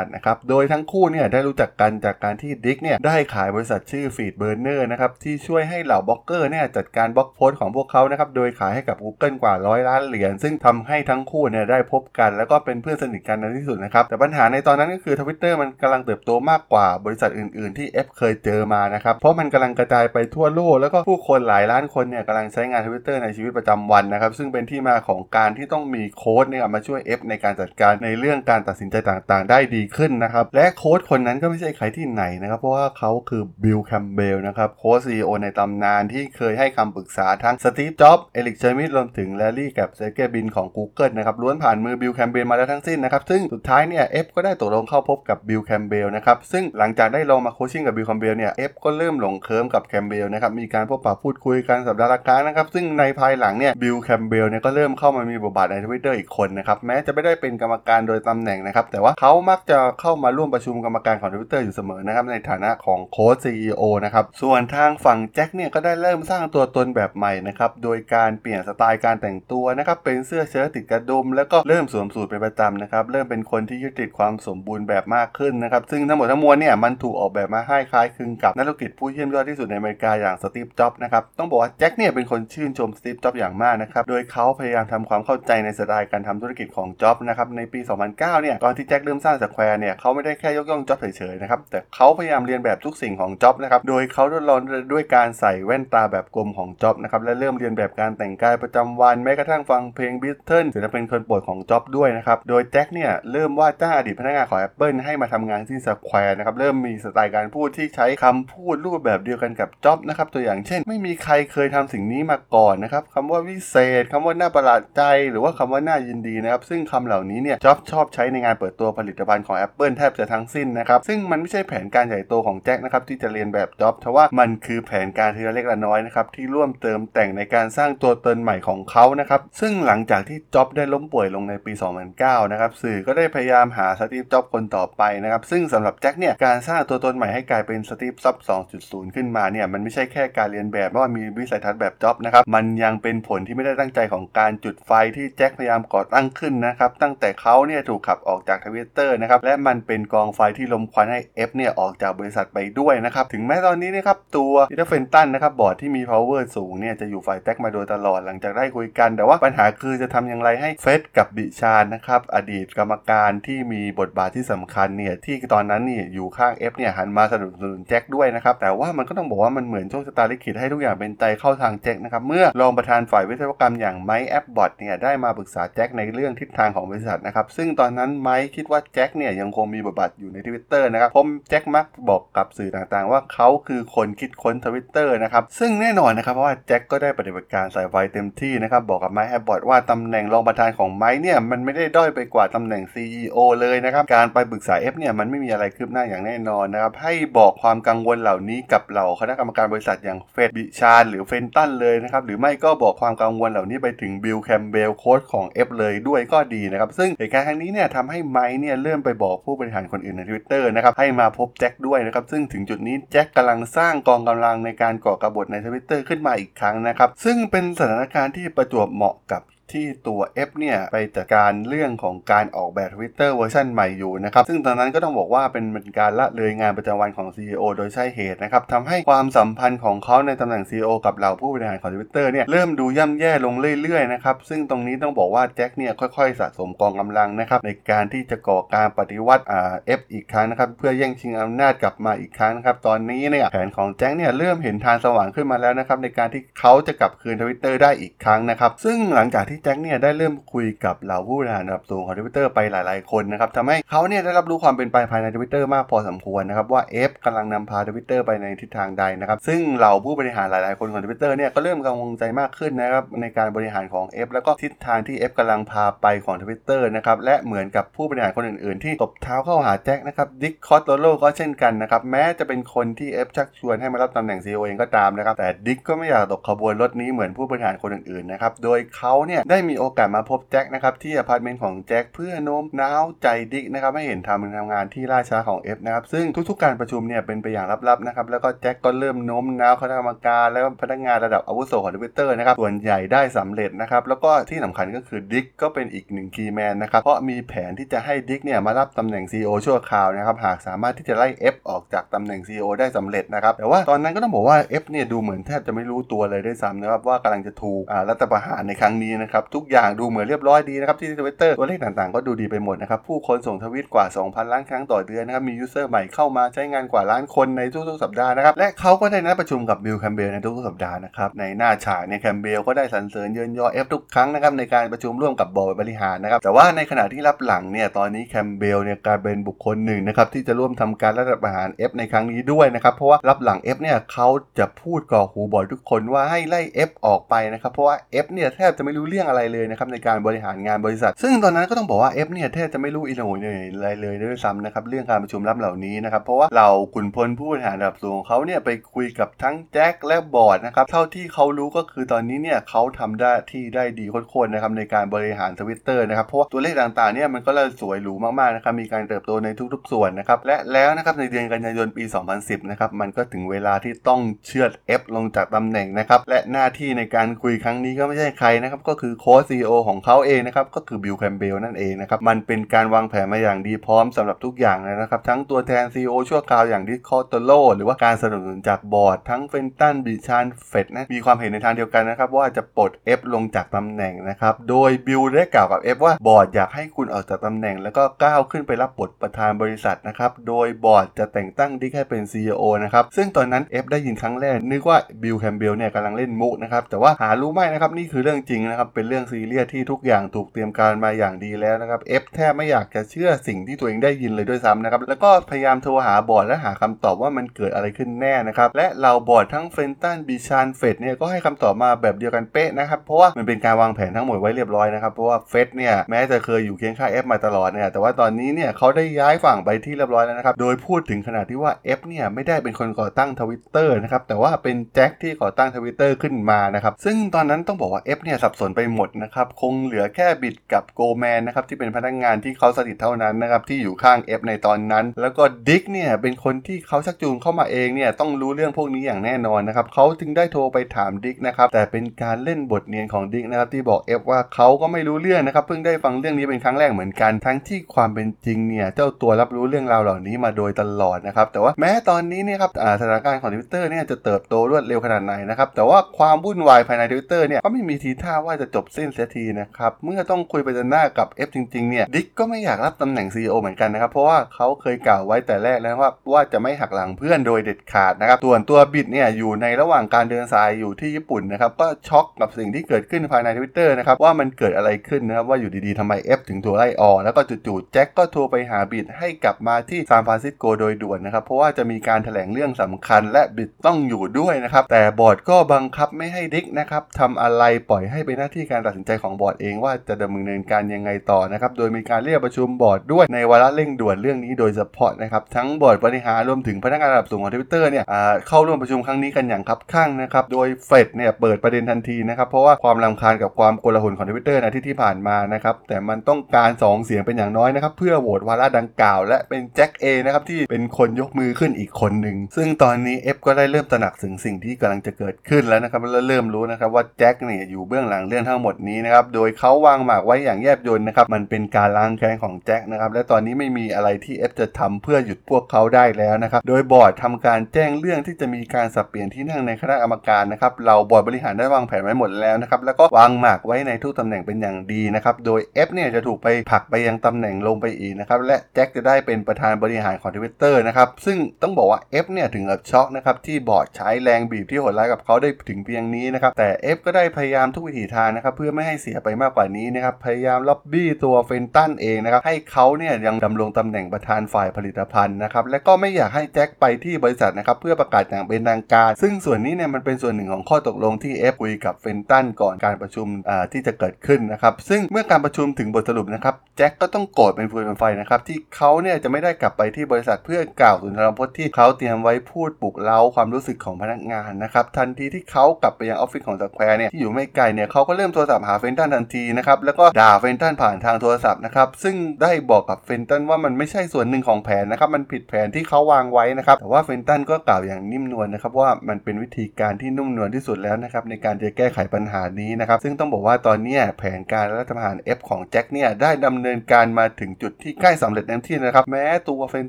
ทนะครับโดยทั้งคู่เนี่ยได้รู้จักกันจากการที่ดิคเนี่ยได้ขายบริษัทชื่อ Feedburner นะครับที่ช่วยให้เหล่าบล็อกเกอร์เนี่ยจัดการ blog post ของพวกเขานะครับโดยขายให้กับ Google กว่าร้อยล้านเหรียญซึ่งทำให้ทั้งคู่เนี่ยได้พบกัน แล้วก็เป็นเพื่อนสนิทกันในที่สุดนะครับแต่ปัญหาในตอนนั้นก็คือ Twitter มันกำลังเติบโตมากกว่าบริษัทอื่น ๆ ที่ Ev เคยเจอมานะครับเพราะมันกำลังกระจายไปทั่วโลกแล้วก็ผู้คนหลายล้านคนเนี่ยกำลังใช้งาน Twitter ในชีวิตประจำวันนะครับซึ่งเป็นที่มาของการที่ต้องมีโค้ชเนี่ยมาช่วย Ev ในการจัดการในเรื่องการตัดสินใจต่างๆ ได้ดีขึ้นนะครับ และโค้ชคนนั้นก็ไม่ใช่ใครที่ไหนนะครับ เพราะว่าเขาคือบิลแคมเบลนะครับโค้ด CEO ในตำนานที่เคยให้คำปรึกษาทั้งสตีฟจ็อบส์เอริกชมิดต์รวมถึงแลร์รี่กับเซอร์เกย์บรินของ Google นะครับล้วนผ่านมือบิลแคมเบลมาแล้วทั้งสิ้นนะครับ ซึ่งสุดท้ายเนี่ย F ก็ได้ตกลงเข้าพบกับบิลแคมเบลนะครับซึ่งหลังจากได้ลองมา coaching กับบิลแคมเบลเนี่ย F ก็เริ่มหลงเคิมกับแคมเบลนะครับมีการพบปะพูดคุยกันสัปดาห์ละครั้งนะครับซึ่งในภายหลังเนี่ยบิลแคมเบลเนี่ยก็เริ่มเข้ามามีบทบาทในทวิตเตอร์อีกคนนะครับแม้จะไม่ได้เป็นกรรมการโดยตำแหน่งนะครับแต่ว่าเขามักจะเข้ามาร่วมประชุมกรรมการของทวิตเตอร์อยู่เสมอนะครับในฐานะของโค้ช CEO นะครับส่วนทางฝั่งแจ็คเนี่ยก็ได้เริ่มสร้างตัวตนแบบใหม่นะครับโดยการเปลี่ยนสไตล์การแต่งตัวนะครับเป็นเสื้อเชิ้ตติดกระดุม แล้วก็เริ่มสวมสูทเป็นประจำนะครับเริ่มเป็นคนที่ยึดติดความสมบูรณ์แบบมากขึ้นนะครับซึ่งทั้งหมดทั้งมวลเนี่ยมันถูกออกแบบมาให้คล้ายคลึงกับนักธุรกิจผู้เยี่ยมยอดที่สุดในอเมริกาอย่างสตีฟ จ็อบส์นะครับต้องบอกว่าแจ็คเนี่ยเป็นคนชื่นชมสตีฟ จ็อบอย่างมากนะครับโดยเขาพยายามทำความเข้าใจในสไตล์การทำธุรกิจของจ็อบนะครับในปี 2009 เนี่ยก่อนที่แจ็คเริ่มสร้างสแควร์เนี่ยเขาไม่ได้แค่ยกย่องจ็อบเฉยๆนะครับแต่เขาพยายามเลียนแบบทุกสิ่งของจ็อบนะครับโดยเขาทดลองด้วยการใส่แว่นตาแบบกลมของจ็อบนะครับและเริ่มเลียนแบบการแต่งกายประจำวันแม้กระทั่งฟังเพลงบิทเทิลศิลปินคนโปรดของจ็อบด้วยนะครับโดยแจ็คเนี่ยเริ่มว่าจ้างอดีตพนักงานของ Apple ให้มาทำงานที่สแควร์นะครับเริ่มมีสไตล์การพูดที่ใช้คำพูดรูปแบบเดียวกันกับจ็อบนะครับตัวอย่างเช่น ไม่มีใครเคยทำสิ่งนี้มาก่อนนะครับคำว่าวิเศษคำว่าน่าประหลาดใจ หรือว่าคำว่าน่ายินดีนะครับ ซึ่งคำเหล่านี้เนี่ยจ็อบชอบใช้ในงานเปิดตัวผลิตภัณฑ์ของ Apple แทบจะทั้งสิ้นนะครับ ซึ่งมันไม่ใช่แผนการใหญ่โตของแจ็คนะครับที่จะเรียนแบบจ็อบแต่ว่ามันคือแผนการทีละเล็กละน้อยนะครับที่ร่วมเติมแต่งในการสร้างตัวตนใหม่ของเขานะครับซึ่งหลังจากที่จ็อบได้ล้มป่วยลงในปี 2009 นะครับสื่อก็ได้พยายามหาสตีฟจ็อบคนต่อไปนะครับซึ่งสำหรับแจ็คเนี่ยการสร้างตัวตนใหม่ให้กลายเป็นสตีฟจ็อบ2.0 ขึ้นมาเนี่ยมันไม่ใช่แค่การเลียนแบบว่ามีวิสัยทัศน์แบบจ็อบนะครับมันยังเป็นผลที่ไม่ได้ตั้งใจของการจุดไฟที่แจ็คพยายามก่อตั้งขึ้นนะครับ ตั้งแต่เขาเนี่ยถูกขับออกจากทวิตเตอร์นะครับ และมันเป็นกองไฟที่ลมควันให้ F เนี่ยออกจากบริษัทไปด้วยนะครับ ถึงแม้ตอนนี้นะครับตัวพีเตอร์เฟนตันนะครับบอร์ดที่มี power สูงเนี่ยจะอยู่ฝ่ายแจ็คมาโดยตลอดหลังจากได้คุยกัน แต่ว่าปัญหาคือจะทำอย่างไรให้เฟรดกับบิจานนะครับอดีตกรรมการที่มีบทบาทที่สำคัญเนี่ยที่ตอนนั้นนี่อยู่ข้าง F เนี่ยหันมาสนับสนุนแจ็คด้วยนะครับแต่ว่ามันก็ต้องบอกว่ามันเหมือนโชคชะตาลิขิตให้ทุกอย่างเป็นใจเข้าทางแจ็คนะครับเมื่อรองประธานฝ่ายวิศวกรรมอย่างไมค์แอปบอทเนี่ยได้มาปรึกษาแจ็คในเรื่องทิศทางของบริษัทนะครับซึ่งตอนนั้นไมค์คิดว่าแจ็คเนี่ยยังคงมีบทบาทอยู่ในทวิตเตอร์นะครับผมแจ็คมักบอกกับสื่อต่างๆ ว่าเขาคือคนคิดค้นทวิตเตอร์นะครับซึ่งแน่นอนนะครับเพราะว่าแจ็คก็ได้ปฏิบัติการใส่ไฟเต็มที่นะครับบอกกับไมค์แอปบอทว่าตำแหน่งรองประธานของไมค์เนี่ยมันไม่ได้ด้อยไปกว่าตำแหน่ง CEO เลยนะครับการไปปรึกษา F เนี่ยมันไม่มีอะไรคืบหน้าอย่างแน่นอนนะครับให้บอกความกังวลเหล่านี้กับเหล่าคณะกรรมการบริษัทอย่างเฟรดบิจานหรือเฟนตันเลยนะครับหรือไม่ก็บอกความกังวลเหล่านี้ไปถึงบิลแคมเบลโค้ชของ F เลยด้วยก็ดีนะครับ ซึ่งเหตุการณ์ครั้งนี้เนี่ยทำให้ไมค์เนี่ยเริ่มไปบอกผู้บริหารคนอื่นในทวิตเตอร์นะครับให้มาพบแจ็คด้วยนะครับซึ่งถึงจุดนี้แจ็คกำลังสร้างกองกำลังในการก่อกบฏในทวิตเตอร์ขึ้นมาอีกครั้งนะครับซึ่งเป็นสถานการณ์ที่ประจวบเหมาะกับ ที่ตัว F เนี่ยไปจัดการเรื่องของการออกแบบ Twitter เวอร์ชันใหม่อยู่นะครับ ซึ่งตอนนั้นก็ต้องบอกว่าเป็นเป็นการละเลยงานประจำวันของ CEO โดยใช่เหตุนะครับทำให้ความสัมพันธ์ของเขาในตำแหน่ง CEO กับเหล่าผู้บริหารของ Twitter เนี่ยเริ่มดูย่ำแย่ลงเรื่อยๆนะครับซึ่งตรงนี้ต้องบอกว่าแจ็คเนี่ยค่อยๆ สะสมกองกำลังนะครับในการที่จะก่อการปฏิวัติอ่า F อีกครั้งนะครับเพื่อแย่งชิงอำนาจกลับมาอีกครั้งนะครับตอนนี้เนี่ยแผนของแจ็คเนี่ยเริ่มเห็นทางสว่างขึ้นมาแล้วนะครับในการที่เขาจะกลับคืน Twitter ได้อีกครั้งนะครับซึ่งหลังจากที่แจ็คเนี่ยได้เริ่มคุยกับเหล่าผู้บริหารระดับสูงของทวิตเตอร์ไปหลาย ๆ คนนะครับทำให้เขาเนี่ยได้รับรู้ความเป็นไปภายในทวิตเตอร์มากพอสมควรนะครับว่า F กำลังนำพาทวิตเตอร์ไปในทิศทางใดนะครับซึ่งเหล่าผู้บริหารหลาย ๆ คนของทวิตเตอร์เนี่ยก็เริ่มกังวลใจมากขึ้นนะครับในการบริหารของ F แล้วก็ทิศทางที่ Ev กำลังพาไปของทวิตเตอร์นะครับและเหมือนกับผู้บริหารคนอื่น ๆ ที่ตบเท้าเข้าหาแจ็คนะครับดิคคอสโตโลก็เช่นกันนะครับแม้จะเป็นคนที่ F ชักชวนให้มารับตำแหน่ง CEO เองก็ตามนะครับแต่ดิคก็ไม่อยากตกขบวนรถนี้เหมือนผู้บริหารคนอื่น ๆ นะครับโดยเขาเนี่ยได้มีโอกาสมาพบแจ็คนะครับที่อพาร์ตเมนต์ของแจ็คเพื่อโน้มน้าวใจดิกนะครับให้เห็นทำทำงานที่ล่าช้าของ Ev นะครับซึ่งทุกๆการประชุมเนี่ยเป็นไปอย่างลับๆนะครับแล้วก็แจ็คก็เริ่มโน้มน้าวคณะกรรมการแล้วพนักงานระดับอาวุโสของทวิตเตอร์นะครับส่วนใหญ่ได้สำเร็จนะครับแล้วก็ที่สำคัญก็คือดิกก็เป็นอีกหนึ่ง key man นะครับเพราะมีแผนที่จะให้ดิกเนี่ยมารับตำแหน่ง CEO ชั่วคราวนะครับหากสามารถที่จะไล่ F ออกจากตำแหน่ง CEO ได้สำเร็จนะครับแต่ว่าตอนนั้นก็ต้องบอกว่า F เนี่ยดูเหมือนแทบจะไม่รู้ตัวเลยด้วยซ้ำนะครับว่ากำลังจะถูกรัฐประหารในครั้งนี้นะครับนะครับทุกอย่างดูเหมือนเรียบร้อยดีนะครับที่ทวิตเตอร์ตัวเลขต่างๆ ก็ดูดีไปหมดนะครับผู้คนส่งทวิตกว่า 2,000 ล้านครั้งต่อเดือนนะครับมี user ใหม่เข้ามาใช้งานกว่าล้านคนในทุกๆสัปดาห์นะครับและเขาก็ได้นัดประชุมกับบิลแคมเบลในทุกๆสัปดาห์นะครับในหน้าฉากเนี่ยแคมเบลก็ได้สรรเสริญเยินยอ Ev ทุกครั้งนะครับในการประชุมร่วมกับบอร์ดบริหารนะครับแต่ว่าในขณะที่ลับหลังเนี่ยตอนนี้แคมเบลเนี่ยกลายเป็นบุคคลหนึ่งนะครับที่จะร่วมทำการรัฐประหาร F ในครั้งนี้ด้วยนะครับเพราะว่ารับหลัง F เนี่ยเขาจะพูดกรอกหูบอร์ดทุกคนว่าให้ไล่ Ev ออกไปนะครับเพราะว่า F เนี่ยแทบจะไม่รู้เรื่องอะไรเลยนะครับในการบริหารงานบริษัท ซึ่งตอนนั้นก็ต้องบอกว่า F เนี่ยแทบจะไม่รู้อีโหนอะไรเลยด้วยซ้ำนะครับเรื่องการประชุมลับเหล่านี้นะครับเพราะว่าเหล่าขุนพลผู้บริหารระดับสูงเขาเนี่ยไปคุยกับทั้งแจ็คและบอร์ดนะครับเท่าที่เขารู้ก็คือตอนนี้เนี่ยเขาทำได้ที่ได้ดีโคตรๆนะครับในการบริหารทวิตเตอร์นะครับเพราะว่าตัวเลขต่างๆเนี่ยมันก็เลยสวยหรูมากๆนะครับมีการเติบโตในทุกๆส่วนนะครับและแล้วนะครับในเดือนกันยายนปี 2010นะครับมันก็ถึงเวลาที่ต้องเชือด F ลงจากตำแหน่งนะครับและหน้าที่ในการคุยครั้งนี้ก็ไม่ใช่ใครนะครับก็คือโค้ช CEO ของเขาเองนะครับก็คือ Bill Campbell นั่นเองนะครับมันเป็นการวางแผนมาอย่างดีพร้อมสำหรับทุกอย่างเลยนะครับทั้งตัวแทน CEO ชั่วคราวอย่าง Dick Costolo หรือว่าการสนับสนุนจากบอร์ดทั้ง Fenton Bijan Fred นะมีความเห็นในทางเดียวกันนะครับว่าจะปลด F ลงจากตำแหน่งนะครับโดยบิลได้กล่าวกับ Ev ว่าบอร์ดอยากให้คุณออกจากตำแหน่ง แล้วก็ก้าวขึ้นไปรับบทประธานบริษัทนะครับโดยบอร์ดจะแต่งตั้งดิกให้เป็น CEO นะครับซึ่งตอนนั้น F ได้ยินครั้งแรกนึกว่าBill Campbell เนี่ยกำลังเล่นมุกนะครับแต่ว่าหารู้ไหมนะครับนี่คือเรื่องจริงนะครับเป็นเรื่องซีเรียสที่ทุกอย่างถูกเตรียมการมาอย่างดีแล้วนะครับ F แทบไม่อยากจะเชื่อสิ่งที่ตัวเองได้ยินเลยด้วยซ้ำนะครับแล้วก็พยายามโทรหาบอร์ดและหาคำตอบว่ามันเกิดอะไรขึ้นแน่นะครับและเราบอร์ดทั้ง Fenton Bijan Fred เนี่ยก็ให้คำตอบมาแบบเดียวกันเป๊ะนะครับเพราะว่ามันเป็นการวางแผนทั้งหมดไว้เรียบร้อยนะครับเพราะว่า Fred เนี่ยแม้จะเคยอยู่เคียงข้าง Ev มาตลอดเนี่ยแต่ว่าตอนนี้เนี่ยเขาได้ย้ายฝั่งไปที่เรียบร้อยแล้วนะครับโดยพูดถึงขนาดที่ว่า F เนี่ยไม่ได้เป็นคนก่อตั้งทวิตเตอร์นะครับแต่ว่าเป็นแจ็คที่ก่อตั้งทวิตเตอร์ขึ้นมานะครับซึ่งตอนนั้นต้องบอกว่า F เนี่ยสับสนไปหมดนะครับคงเหลือแค่ Biz กับ Goldman นะครับที่เป็นพนักงานที่เขาสนิทเท่านั้นนะครับที่อยู่ข้าง Ev ในตอนนั้น แล้วก็ดิกเนี่ยเป็นคนที่เขาชักจูงเข้ามาเองเนี่ยต้องรู้เรื่องพวกนี้อย่างแน่นอนนะครับเขาจึงได้โทรไปถามดิกนะครับแต่เป็นการเล่นบทเนียนของดิกนะครับที่บอก F ว่าเขาก็ไม่รู้เรื่องนะครับเพิ่งได้ฟังเรื่องนี้เป็นครั้งแรกเหมือนกัน ทั้งที่ความเป็นจริงเนี่ยเจ้าตัวรับรู้เรื่องราวเหล่านี้มาโดยตลอดนะครับแต่ว่าแม้ตอนนี้เนี่ยครับสถานการณ์ของทวิตเตอร์เนี่ยจะเติบโตรวดเร็วขนาดไหนนะครับแต่ว่าความวุ่นวายภายในทวิตเตอร์เนี่ยก็ไม่มีทีท่าว่าจะจบสิ้นเสียทีนะครับ เมื่อต้องคุยไปจนหน้ากับ F จริงๆเนี่ยดิกก็ไม่อยากรับตำแหน่ง CEO เหมือนกันนะครับ เพราะว่าเขาเคยกล่าวไว้แต่แรกแล้วว่าว่าจะไม่หักหลังเพื่อนโดยเด็ดขาดนะครับส่วนตัว Biz เนี่ยอยู่ในระหว่างการเดินสายอยู่ที่ญี่ปุ่นนะครับก็ช็อกกับสิ่งที่เกิดขึ้นภายในทวิตเตอร์นะครับว่ามันเกิดอะไรขึ้นนะครับว่าอยู่ดีๆทำไม F ถึงถูกไล่ออกแล้วก็จู่ๆแจ็คก็โทรไปหา Biz ให้กลับมาที่ซานฟรานซิสโกโดยด่วนนะครับเพราะว่าจะมีการแถลงเรื่องสำคัญ และ Biz ต้องอยู่ด้วยนะครับแต่บอร์ดก็บังคับไม่ให้ดิกนะครับทำอะไรปล่อยให้เป็นหน้าที่การตัดสินใจของบอร์ดเองว่าจะดำเนินการยังไงต่อนะครับ โดยมีการเรียกประชุมบอร์ดด้วยในวาระเร่งด่วนเรื่องนี้โดยเฉพาะนะครับ ทั้งบอร์ดบริหารรวมถึงพนักงานระดับสูงของทวิตเตอร์เนี่ยเข้าร่วมประชุมครั้งนี้กันอย่างคับคั่งนะครับ โดย Fred เนี่ยเปิดประเด็นทันทีนะครับ เพราะว่าความรำคาญกับความโกลาหลของทวิตเตอร์นะที่ที่ผ่านมานะครับ แต่มันต้องการ 2 เสียงเป็นอย่างน้อยนะครับ เพื่อโหวตวาระดังกล่าว และเป็นแจ็คเองนะครับที่เป็นคนยกมือขึ้นอีกคนหนึ่งซึ่งตอนนี้ Ev ก็ได้เริ่มตระหนักถึงสิ่งที่กำลังจะเกิดขึ้นแล้วนะครับและเริ่มรู้นะครับว่าแจ็คเนี่ยอยู่เบื้องหลังเรื่องทั้งหมดนี้นะครับโดยเขาวางหมากไว้อย่างแยบยลนะครับมันเป็นการล้างแค้นของแจ็คนะครับและตอนนี้ไม่มีอะไรที่ Ev จะทำเพื่อหยุดพวกเขาได้แล้วนะครับโดยบอร์ดทำการแจ้งเรื่องที่จะมีการสับเปลี่ยนที่นั่งในคณะกรรมการนะครับเราบอร์ดบริหารได้วางแผนไว้หมดแล้วนะครับแล้วก็วางหมากไว้ในทุกตำแหน่งเป็นอย่างดีนะครับโดย Ev เนี่ยจะถูกไปผลักไปยังตำแหน่งลงไปอีกนะครับและแจ็คจะได้เป็นประธานบริหารของทวิตเตอร์นะครับซึ่งต้องบอกว่า F เนี่ยถึงกับช็อกนะครับที่บอร์ดใช้แรงบีบที่โหดร้ายกับเขาได้ถึงเพียงนี้นะครับแต่ F ก็ได้พยายามทุกวิถีทางนะครับเพื่อไม่ให้เสียไปมากกว่านี้นะครับพยายามล็อบบี้ตัวเฟนตันเองนะครับให้เขาเนี่ยยังดำรงตำแหน่งประธานฝ่ายผลิตภัณฑ์นะครับและก็ไม่อยากให้แจ็คไปที่บริษัทนะครับเพื่อประกาศอย่างเป็นทางการ ซึ่งส่วนนี้เนี่ยมันเป็นส่วนหนึ่งของข้อตกลงที่ F คุยกับเฟนตันก่อนการประชุมที่จะเกิดขึ้นนะครับซึ่งเมื่อการประชุมถึงบทสรุปนะครับแจ็คก็ต้องโกรธเป็นฟืนเป็นไฟนะครับที่เขาเนี่ยจะไม่ได้กลับไปที่บริษัทเพื่อกล่าวสุนทรพจน์ที่เขาเตรียมไว้พูดปลุกเร้าความรู้สึกของพนักงานนะครับทันทีที่เขากลับไปยังออฟฟิศของสแควร์เนี่ยที่อยู่ไม่ไกลเนี่ยเขาก็เริ่มโทรศัพท์หาเฟนตันทันทีนะครับแล้วก็ด่าเฟนตันผ่านทางโทรศัพท์นะครับซึ่งได้บอกกับเฟนตันว่ามันไม่ใช่ส่วนหนึ่งของแผนนะครับมันผิดแผนที่เขาวางไว้นะครับแต่ว่าเฟนตันก็กล่าวอย่างนิ่มนวลนะครับว่ามันเป็นวิธีการที่นุ่มนวลที่สุดแล้วนะครับในการจะแก้ไขปัญหานี้นะครับซึ่งต้องบอกว่าตอนนี้แผนการรัฐประหาร F ของแจ็คเนี่ยได้ดำเนินการมาถึงจุดที่ใกล้สำเร็จเต็มที่นะครับแม้ตัวเฟน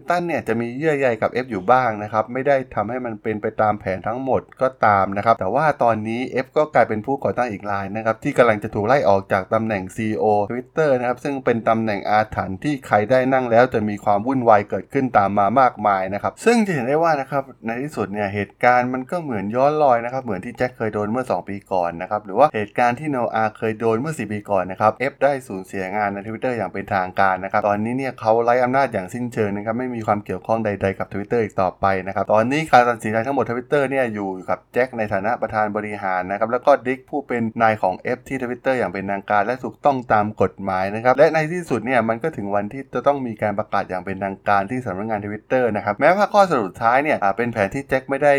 ตันเนี่ยจะมีเยื่อใยกับ F อยู่บ้างนะครับไม่ได้ทำให้มันเป็นไปตามแผนทั้งหมดก็ตามนะครับแต่ว่าตอนนี้ F ก็กลายเป็นผู้ก่อตั้งอีกรายนะครับที่กำลังจะถูกไล่ออกจากตำแหน่ง CEO Twitter นะครับซึ่งเป็นตำแหน่งอาถรรพ์ที่ใครได้นั่งแล้วจะมีความวุ่นวายเกิดขึ้นตามมามากมายนะครับซึ่งจะเห็นได้ว่านะครับในที่สุดเนี่ยเหตุการณ์มันก็เหมือนย้อนรอยนะครับเหมือนที่แจ็คเคยโดนเมื่อ 2 ปีก่อนนะครับหรือว่าเหตุการณ์ที่โนอาเคยโดนเมื่อ 4 ปีก่อนนะครับ Ev ได้สูญเสียงานในทวิตเตอร์อย่างเป็นทางการนะครับตอนนี้เนี่ยเขาไร้อำนาจอย่างสิ้นเชิงนะครับไม่มีความเกี่ยวข้องใด ๆ กับ Twitter อีกต่อไปนะครับตอนนี้การตัดสินใจทั้งหมดทวิตเตอร์เนี่ยอยู่กับแจ็คในฐานะประธานบริหารนะครับแล้วก็ดิกผู้เป็นนายของ F ที่ทวิตเตอร์อย่างเป็นทางการ และถูกต้องตามกฎหมายนะครับ และในที่สุดเนี่ยมันก็ถึงวันที่จะต้องมีการประกาศอย่างเป็นทางการที่สำนักงานทวิตเตอร์นะครับ แม้ว่าข้อสรุปท้ายเนี่ยเป็นแผนที่แจ็คไม่ได้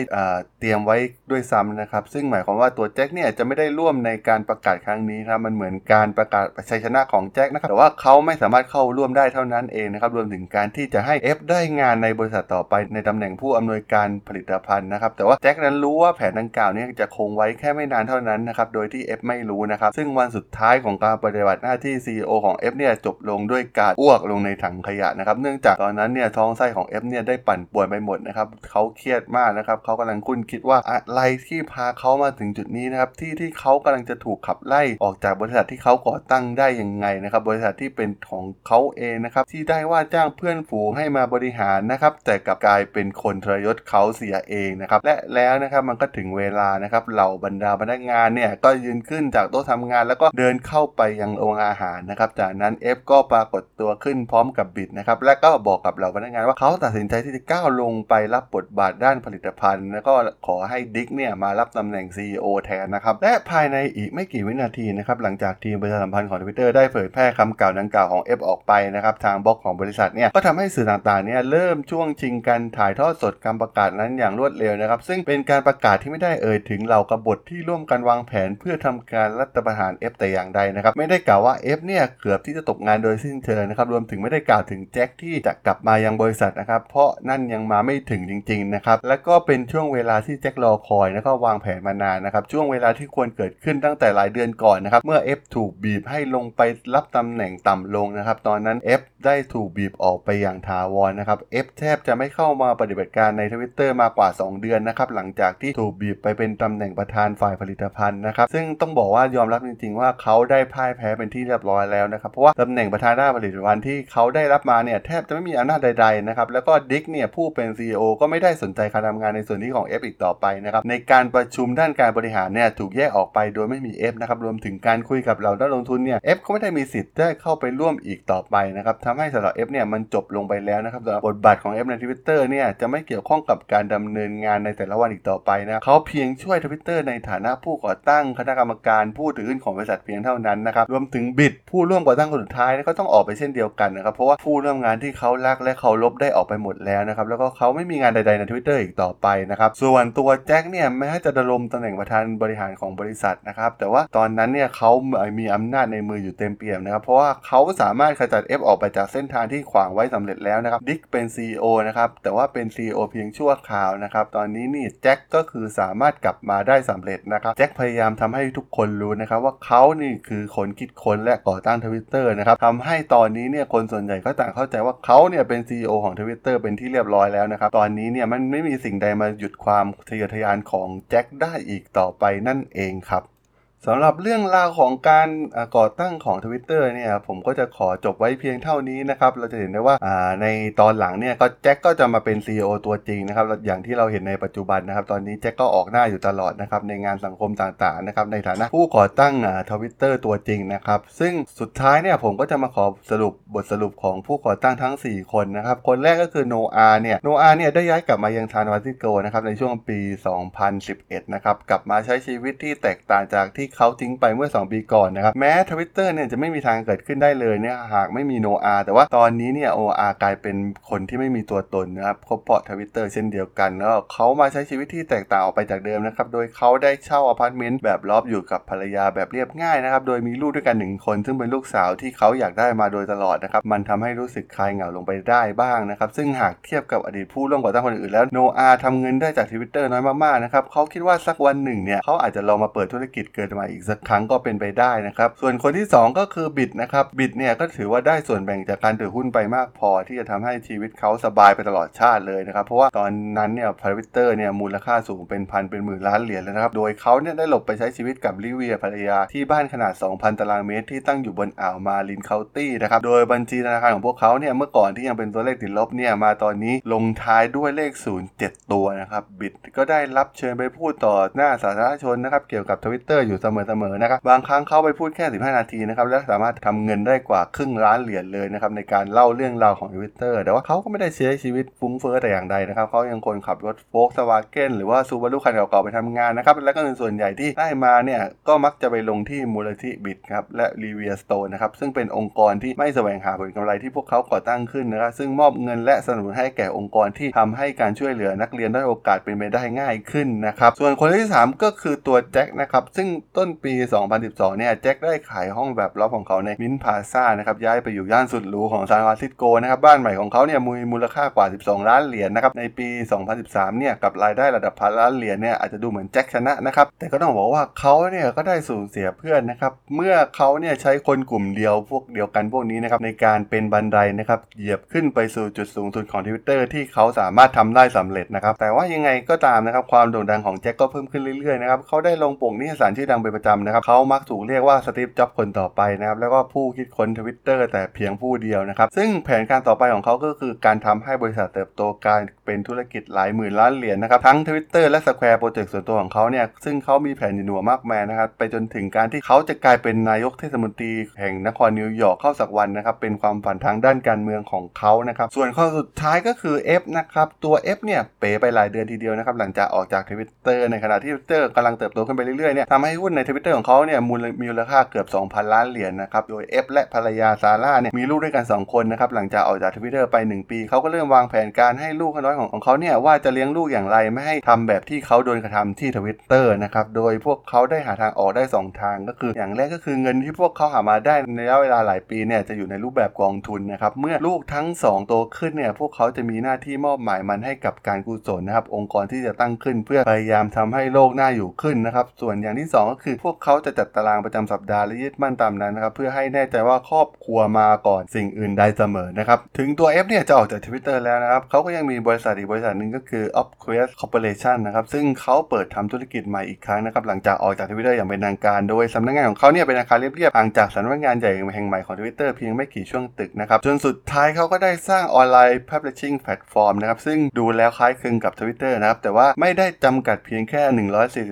เตรียมไว้ด้วยซ้ำนะครับ ซึ่งหมายความว่าตัวแจ็คเนี่ยจะไม่ได้ร่วมในการประกาศครั้งนี้ครับมันเหมือนการประกาศชัยชนะของแจ็คนะครับแต่ว่าเขาไม่สามารถเข้าร่วมได้เท่านั้นเองนะครับรวมถึงการที่จะให้ F ได้งานในบริษัทต่อไปในตำแหน่งผู้อำนวยการผลิตภัณฑ์นะครับแต่ว่าแจ็คนั้นรู้ว่าแผนดังกล่าวนี้จะคงไว้แค่ไม่นานเท่านั้นนะครับโดยที่ F ไม่รู้นะครับ ซึ่งวันสุดท้ายของการปฏิบัติหน้าที่ CEO ของ F เนี่ยจบลงด้วยการอ้วกลงในถังขยะนะครับเนื่องจากตอนนั้นเนี่ยท้องไส้ของ F เนี่ยได้ปั่นป่วนไปหมดนะครับเขาเครียดมากนะครับเขากำลังคุ้นคิดว่าอะไรที่พาเขามาถึงจุดนี้นะครับที่ที่เขากำลังจะถูกขับไล่ออกจากบริษัทที่เขาก่อตั้งได้ยังไงนะครับบริษัทที่เป็นของเขาเองนะครับที่ได้ว่าจ้างเพื่อนฝูงให้มาบริหารนะครับแต่กลับกลายเป็นคนทรยศเขาเสียเองนะครับและแล้วนะครับมันก็ถึงเวลานะครับเหล่าบรรดาพนักงานเนี่ยก็ยืนขึ้นจากโต๊ะทำงาน แล้วก็เดินเข้าไปยังโรงอาหารนะครับ จากนั้น F ก็ปรากฏตัวขึ้นพร้อมกับบิดนะครับ และก็บอกกับเหล่าพนักงานว่าเขาตัดสินใจที่จะก้าวลงไปรับบทบาทด้านผลิตภัณฑ์ แล้วก็ขอให้ดิกเนี่ยมารับตำแหน่ง CEO แทนนะครับ และภายในอีกไม่กี่วินาทีนะครับหลังจากทีมประชาสัมพันธ์ของ Twitter ได้เผยแพร่คำกล่าวดังกล่าวของ F อฟออกไปนะครับทางบล็อกของบริษัทเนี่ยก็ทำให้สื่อต่างๆเนี่ยเริ่มช่วงชิงกันถ่ายทอดสดคำประกาศนั้นอย่างรวดเร็วนะครับ ซึ่งเป็นการประกาศที่ไม่ได้เอ่ยถึงเหล่ากบฏที่ร่วมกันวางแผนเพื่อทำการรัฐประหาร F แต่อย่างใดนะครับไม่ได้กล่าวว่า F เนี่ยเกือบที่จะตกงานโดยสิ้นเชิงนะครับรวมถึงไม่ได้กล่าวถึงแจ็คที่จะกลับมายังบริษัทนะครับเพราะนั่นยังมาไม่ถึงจริงๆนะครับแล้วก็เป็นช่วงเวลาที่แจ็ครอคอยแล้วก็วางแผนมานานนะครับช่วงเวลาที่ควรเกิดขึ้นตั้งแต่หลายเดือนก่อนนะครับเมื่อ F ถูกบีบให้ลงไปรับตำแหน่งต่ำลงนะครับตอนนั้น F ได้ถูกบีบออกไปอย่างถาวรนะครับ F แทบจะไม่เข้ามาปฏิบัติการในทวิตเตอร์มากว่า 2 เดือนนะครับหลังจากที่ถูกบีบไปเป็นตำแหน่งประธานฝ่ายผลิตภัณฑ์นะครับซึ่งต้องบอกว่ายอมรับจริงๆ ว่าเขาได้พ่ายแพ้เป็นที่เรียบร้อยแล้วนะครับ เพราะว่าตำแหน่งประธานด้านผลิตภัณฑ์ที่เขาได้รับมาเนี่ยแทบจะไม่มีอำนาจใดๆนะครับ แล้วก็ดิกเนี่ยผู้เป็น CEO ก็ไม่ได้สนใจการทำงานในส่วนนี้ของ F อีกต่อไปนะครับ ในการประชุมด้านการบริหารเนี่ยถูกแยกออกไปโดยไม่มี F นะครับ รวมถึงการคุยกับเหล่านักลงทุนเนี่ย F ก็ไม่ได้มีสิทธิ์ได้เข้าไปร่วมอีกต่อไปนะครับทำให้สำหรับ Ev เนี่ยมันจบลงไปแล้วนะครับสำหรับบทบาทของ F ในทวิตเตอร์เนี่ยจะไม่เกี่ยวข้องกับการดำเนินงานในแต่ละวันอีกต่อไปนะเขาเพียงช่วยทวิตเตอร์ในฐานะผู้ก่อตั้งคณะกรรมการผู้ถือหุ้นของบริษัทเพียงเท่านั้นนะครับรวมถึง Biz ผู้ร่วมก่อตั้งคนสุดท้ายก็ต้องออกไปเช่นเดียวกันนะครับเพราะว่าผู้ร่วมงานที่เขารักและเคารพได้ออกไปหมดแล้วนะครับแล้วก็เขาไม่มีงานใดๆในทวิตเตอร์อีกต่อไปนะครับส่วนตัวแจ็คเนี่ยแม้จะดำรงตำแหน่งประธานบริหารของบริษัทนะครับแต่ว่าตอนนั้นเนี่ยเขามีอำนาจในมืออยู่เต็มเปี่ยมนะครับเพราะว่าเขาสามารถขจัด F ออกไปจากเส้นทางที่ขวางไว้สำเร็จแล้วนะครับดิกเป็น CEO นะครับแต่ว่าเป็น CEO เพียงชั่วคราวนะครับตอนนี้นี่แจ็คก็คือสามารถกลับมาได้สำเร็จนะครับแจ็คพยายามทำให้ทุกคนรู้นะครับว่าเขานี่คือคนคิดค้นและก่อตั้งทวิตเตอร์นะครับทำให้ตอนนี้เนี่ยคนส่วนใหญ่ก็ต่างเข้าใจว่าเขาเนี่ยเป็น CEO ของทวิตเตอร์เป็นที่เรียบร้อยแล้วนะครับ ตอนนี้เนี่ยมันไม่มีสิ่งใดมาหยุดความทะเยอทะยานของแจ็คได้อีกต่อไปนั่นเองครับ สำหรับเรื่องราวของการก่อตั้งของ Twitter เนี่ยผมก็จะขอจบไว้เพียงเท่านี้นะครับ เราจะเห็นได้ว่าในตอนหลังเนี่ยก็แจ็คก็จะมาเป็น CEO ตัวจริงนะครับ อย่างที่เราเห็นในปัจจุบันนะครับ ตอนนี้แจ็คก็ออกหน้าอยู่ตลอดนะครับในงานสังคมต่างๆนะครับในฐานะผู้ก่อตั้งทวิตเตอร์ตัวจริงนะครับซึ่งสุดท้ายเนี่ยผมก็จะมาขอสรุปบทสรุปของผู้ก่อตั้งทั้ง 4 คนนะครับคนแรกก็คือโนอาเนี่ยโนอาเนี่ยได้ย้ายกลับมายังซานฟรานซิสโกนะครับในช่วงปี 2011 นะครับกลับมาใช้ชีวิตที่แตกต่างจากที่เขาทิ้งไปเมื่อ 2 ปีก่อนนะครับ แม้ทวิตเตอร์เนี่ยจะไม่มีทางเกิดขึ้นได้เลยเนี่ยหากไม่มีโนอาแต่ว่าตอนนี้เนี่ยโนอากลายเป็นคนที่ไม่มีตัวตนนะครับคบเพาะทวิตเตอร์เช่นเดียวกันแล้วเขามาใช้ชีวิตที่แตกต่างออกไปจากเดิมนะครับ โดยเขาได้เช่าอพาร์ตเมนต์แบบ loft อยู่กับภรรยาแบบเรียบง่ายนะครับ โดยมีลูกด้วยกันหนึ่งคน ซึ่งเป็นลูกสาวที่เขาอยากได้มาโดยตลอดนะครับ มันทำให้รู้สึกคลายเหงาลงไปได้บ้างนะครับ ซึ่งหากเทียบกับอดีตผู้ร่วมก่อตั้งคนอื่นแล้วโนอาทำเงินได้จากทวิตเตอร์น้อยมากๆนะครับเขาคิดว่าสักวันหนึ่งเนี่ยเขาอาจจะลองมาเปิดธุรกิจเกินม่อีกสักครั้งก็เป็นไปได้นะครับ ส่วนคนที่ 2 ก็คือบิดนะครับ บิดเนี่ยก็ถือว่าได้ส่วนแบ่งจากการถือหุ้นไปมากพอ ที่จะทำให้ชีวิตเขาสบายไปตลอดชาติเลยนะครับ เพราะว่าตอนนั้นเนี่ยทวิตเตอร์เนี่ยมูลค่าสูงเป็นพันเป็นหมื่นล้านเหรียญแล้วนะครับ โดยเขาเนี่ยได้หลบไปใช้ชีวิตกับลิเวียภรรยาที่บ้านขนาด 2,000 ตารางเมตรที่ตั้งอยู่บนอ่าวมาลินเคานตี้นะครับ โดยบัญชีธนาคารของพวกเขาเนี่ยเมื่อก่อนที่ยังเป็นตัวเลขติดลบเนี่ยมาตอนนี้ลงท้ายด้วยเลข 07 ตัวนะครับ Biz ก็ได้รับเชิญไปพูดต่อหน้าสาธารณชนนะครับเกี่ยวกับทวิตเตอร์อยู่เสมอๆนะครับบางครั้งเขาไปพูดแค่ 15 นาทีนะครับและสามารถทำเงินได้กว่าครึ่งล้านเหรียญเลยนะครับในการเล่าเรื่องราวของทวิตเตอร์แต่ว่าเขาก็ไม่ได้ใช้ชีวิตฟุ้งเฟ้อแต่อย่างใดนะครับเขายังคงขับรถโฟล์กสวาเกนหรือว่าซูบารุคันเก่าๆไปทำงานนะครับและก็เงินส่วนใหญ่ที่ได้มาเนี่ยก็มักจะไปลงที่มูลนิธิ Biz ครับและ Livia Stone นะครับซึ่งเป็นองค์กรที่ไม่แสวงหาผลกำไรที่พวกเขาก่อตั้งขึ้นนะครับซึ่งมอบเงินและสนับสนุนให้แก่องค์กรที่ทำให้การช่วยเหลือนักเรียนได้โอกาสเป็นไปได้ง่ายขึ้นนะครับส่วนคนที่ 3 ก็คือตัวแจ็คนะครับซึ่งต้นปี 2012 เนี่ยแจ็คได้ขายห้องแบบ loft ของเขาใน Mint Plaza นะครับย้ายไปอยู่ย่านสุดหรูของซานฟรานซิสโกนะครับบ้านใหม่ของเขาเนี่ยมีมูลค่ากว่า 12 ล้านเหรียญนะครับในปี 2013 เนี่ยกับรายได้ระดับพันล้านเหรียญเนี่ยอาจจะดูเหมือนแจ็คชนะนะครับแต่ก็ต้องบอกว่าเขาเนี่ยก็ได้สูญเสียเพื่อนนะครับเมื่อเขาเนี่ยใช้คนกลุ่มเดียวพวกเดียวกันพวกนี้นะครับในการเป็นบันไดนะครับเหยียบขึ้นไปสู่จุดสูงสุดของทวิตเตอร์ที่เขาสามารถทำได้สำเร็จนะครับแต่ว่ายังไงก็ตามนะครับความโด่งดังของแจ็คก็เพิ่มขึ้นเรื่อยๆนะครับเขาได้ลงปกนิตยสารชื่อดังเป็นประจำนะครับเขามักถูกเรียกว่าสตีฟจ็อบส์คนต่อไปนะครับแล้วก็ผู้คิดค้นทวิตเตอร์แต่เพียงผู้เดียวนะครับซึ่งแผนการต่อไปของเขาก็คือการทำให้บริษัทเติบโตการเป็นธุรกิจหลายหมื่นล้านเหรียญนะครับทั้ง Twitter และ Square โปรเจกต์ส่วนตัวของเขาเนี่ยซึ่งเขามีแผนอยู่ในหัวมากมายนะครับไปจนถึงการที่เขาจะกลายเป็นนายกเทศมนตรีแห่งนครนิวยอร์กเข้าสักวันนะครับเป็นความฝันทางด้านการเมืองของเขานะครับส่วนข้อสุดท้ายก็คือ F นะครับตัว F เนี่ยเป๋ไปหลายเดือนทีเดียวนะครับหลังจากออกจาก Twitter ในขณะที่ Twitter กำลังเติบโตขึ้นไปเรื่อยๆเนี่ยทำให้หุ้นใน Twitter ของเขาเนี่ยมูลมีมูลค่าเกือบ 2,000 ล้านเหรียญนะครับ โดย F และภรรยาซาร่าเนี่ยมีลูกด้วยกัน 2 คนนะครับ หลังจากออกจาก Twitter ไป 1 ปีเขาก็เริ่มวางแผนการให้ลูกน้อยของของเขาเนี่ยว่าจะเลี้ยงลูกอย่างไรไม่ให้ทำแบบที่เขาโดนกระทำที่ Twitter นะครับ โดยพวกเขาได้หาทางออกได้ 2 ทางก็คือ อย่างแรกก็คือเงินที่พวกเขาหามาได้ในระยะเวลาหลายปีเนี่ยจะอยู่ในรูปแบบกองทุนนะครับเมื่อลูกทั้ง 2 โตขึ้นเนี่ยพวกเขาจะมีหน้าที่มอบหมายมันให้กับการกุศลนะครับองค์กรที่จะตั้งขึ้นเพื่อพยายามทำให้โลกน่าอยู่ขึ้นนะครับส่วนอย่างที่ 2 ก็คือพวกเขาจะจัดตารางประจำสัปดาห์และยึดมั่นตามนั้นนะครับเพื่อให้แน่ใจว่าครอบครัวมาก่อนสิ่งอื่นใดเสมอนะครับถึงตัว F เนี่ยจะออกจาก Twitter แล้วนะครับเขาก็ยังมีบริษัทอีกบริษัทหนึ่งก็คือ Upquest Corporation นะครับซึ่งเขาเปิดทำธุรกิจใหม่อีกครั้งนะครับหลังจากออกจาก Twitter อย่างเป็นทางการโดยสำนักงานของเขาเนี่ยเป็นอาคารเรียบๆห่างจากสำนักงานใหญ่แห่งใหม่ของ Twitter เพียงไม่กี่ช่วงตึกนะครับจนสุดท้ายเขาก็ได้สร้างออนไลน์ Publishing Platform นะครับซึ่งดูแล้วคล้ายคลึงกับ Twitter นะครับแต่ว่าไม่ได้จำกัดเพียงแค่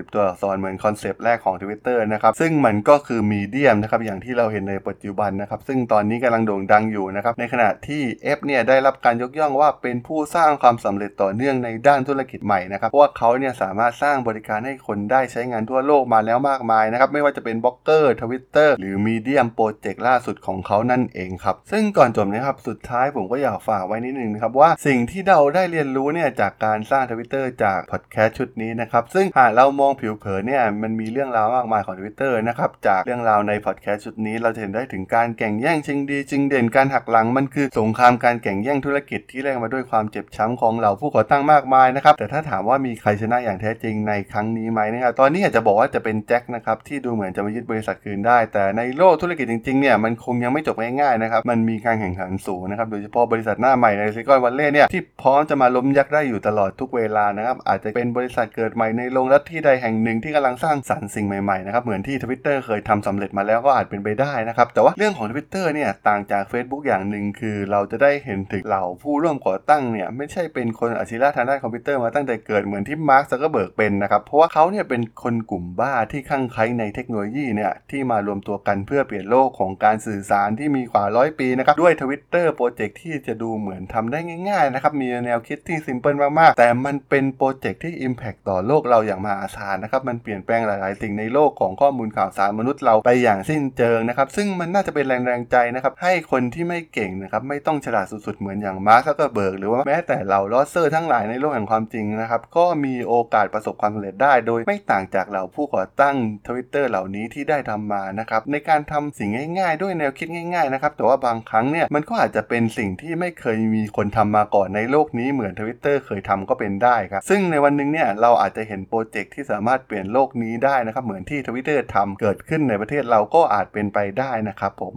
140 ตัวอักษรเหมือนคอนเซปต์แรกของ Twitter นะครับซึ่งมันก็คือ Medium นะครับอย่างที่เราเห็นในปัจจุบันนะครับซึ่งตอนนี้กำลังโด่งดังอยู่นะครับในขณะที่ F เนี่ยได้รับการยกย่องว่าเป็นผู้สร้างความสำเร็จต่อเนื่องในด้านธุรกิจใหม่นะครับเพราะว่าเขาเนี่ยสามารถสร้างบริการให้คนได้ใช้งานทั่วโลกมาแล้วมากมายนะครับไม่ว่าจะเป็นบล็อกเกอร์ทวิตเตอร์หรือ Medium โปรเจกต์ล่าสุดของเขานั่นเองครับซึ่งก่อนจบนะครับสุดท้ายผมก็อยากฝากไว้นิดนึงนะครับว่าสิ่งที่เราได้เรียนรู้เนี่ยจากการสร้างทวิตเตอร์จากพอดแคสต์ชุดนี้นะครับซึ่งหากเรามองผิวเผินเนี่ยมันมีเรื่องราวมากมายของ Twitter นะครับ จากเรื่องราวในพอดแคสต์ชุดนี้เราจะเห็นได้ถึงการแข่งแย่งชิงดีชิงเด่นการหักหลังมันคือสงครามการแข่งแย่งธุรกิจที่แลกมาด้วยความเจ็บช้ำของเหล่าผู้ก่อตั้งมากมายนะครับแต่ถ้าถามว่ามีใครชนะอย่างแท้จริงในครั้งนี้ไหมนะครับตอนนี้อาจจะบอกว่าจะเป็นแจ็คนะครับที่ดูเหมือนจะมายึดบริษัทคืนได้ แต่ในโลกธุรกิจจริงๆเนี่ยมันคงยังไม่จบง่ายๆนะครับมันมีการแข่งขันสูงนะครับโดยเฉพาะบริษัทหน้าใหม่ในซิลิคอนวัลเลย์เนี่ยที่พร้อมจะมาล้มยักษ์ได้อยู่ตลอดทุกเวลานะครับอาจจะเป็นบริษัทเกิดใหม่ในโรงรถที่ใดแห่งหนึ่งที่กำลังสร้างสรรค์สิ่งใหม่ๆนะครับเหมือนที่ Twitter เคยทำสำเร็จมาแล้วก็อาจเป็นไปได้นะครับแต่ว่าเรื่องของ Twitter เนี่ยต่างจาก Facebook อย่างหนึ่งคือ เราจะได้เห็นถึงเหล่าผู้ร่วมก่อตั้งเนี่ยไม่ใช่เป็นคนอาชีพทางด้านคอมพิวเตอร์มาตั้งแต่เกิดเหมือนที่มาร์คซักเกอร์เบิร์กเป็นนะครับเพราะว่าเขาเนี่ยเป็นคนกลุ่มบ้าที่คลั่งไคล้ในเทคโนโลยีเนี่ยที่มารวมตัวกันเพื่อเปลี่ยนโลกของการสื่อสารที่มีกว่าร้อยปีนะครับด้วย Twitter โปรเจกต์ที่จะดูเหมือนทำได้ง่ายๆนะครับมีแนวคิดที่ simple มากๆ แต่มันเป็นโปรเจกต์ที่ Impact ต่อโลกเราอย่างมหาศาลนะครับมันเปลี่ยนแปลงหลายๆสิ่งในโลกของข้อมูลข่าวสารมนุษย์เราไปอย่างสิ้นเชิงนะครับ ซึ่งมันน่าจะเป็นแรงแรงใจนะครับ ให้คนที่ไม่เก่งนะครับ ไม่ต้องฉลาดสุดๆ เหมือนอย่างมาร์คซักเกอร์เบิร์กหรือว่าแม้แต่เหล่า loser ทั้งหลายในโลกแห่งความจริงนะครับ ก็มีโอกาสประสบความสำเร็จได้ โดยไม่ต่างจากเหล่าผู้ก่อตั้ง Twitter เหล่านี้ที่ได้ทำมานะครับ ในการทำสิ่งง่าย ๆ ด้วยแนวคิดง่ายๆนะครับ แต่ว่าบางครั้งเนี่ยมันก็อาจจะเป็นสิ่งที่ไม่เคยมีคนทำมาก่อนในโลกนี้เหมือน Twitter เคยทำก็เป็นได้ครับ ซึ่งในวันหนึ่งเนี่ยเราอาจจะเห็นโปรเจกต์ที่สามารถเปลี่ยนโลกนี้ได้นะครับเหมือนมือนที่ทวิตเตอร์ทำเกิดขึ้นในประเทศเราก็อาจเป็นไปได้นะครับผม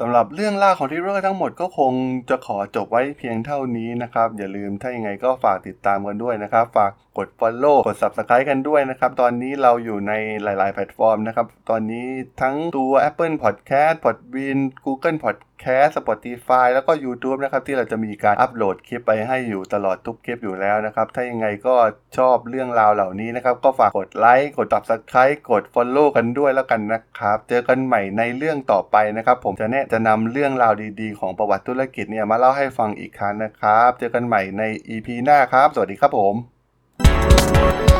สำหรับเรื่องเล่าของทวิตเตอร์ทั้งหมดก็คงจะขอจบไว้เพียงเท่านี้นะครับ อย่าลืมถ้ายังไงก็ฝากติดตามกันด้วยนะครับ ฝากกด Follow กด Subscribe กันด้วยนะครับ ตอนนี้เราอยู่ในหลาย ๆ แพลตฟอร์มนะครับ ตอนนี้ทั้งตัว Apple Podcast Podbean Google Podcast Spotify แล้วก็ YouTube นะครับ ที่เราจะมีการอัปโหลดคลิปไปให้อยู่ตลอดทุกคลิปอยู่แล้วนะครับ ถ้ายังไงก็ชอบเรื่องราวเหล่านี้นะครับ ก็ฝากกดไลค์กด Subscribe กด Follow กันด้วยแล้วกันนะครับ เจอกันใหม่ในเรื่องต่อไปนะครับ ผมจะแนะจะนำเรื่องราวดีๆ ของประวัติธุรกิจเนี่ยมาเล่าให้ฟังอีกครั้งนะครับ เจอกันใหม่ใน EP หน้าครับ สวัสดีครับผม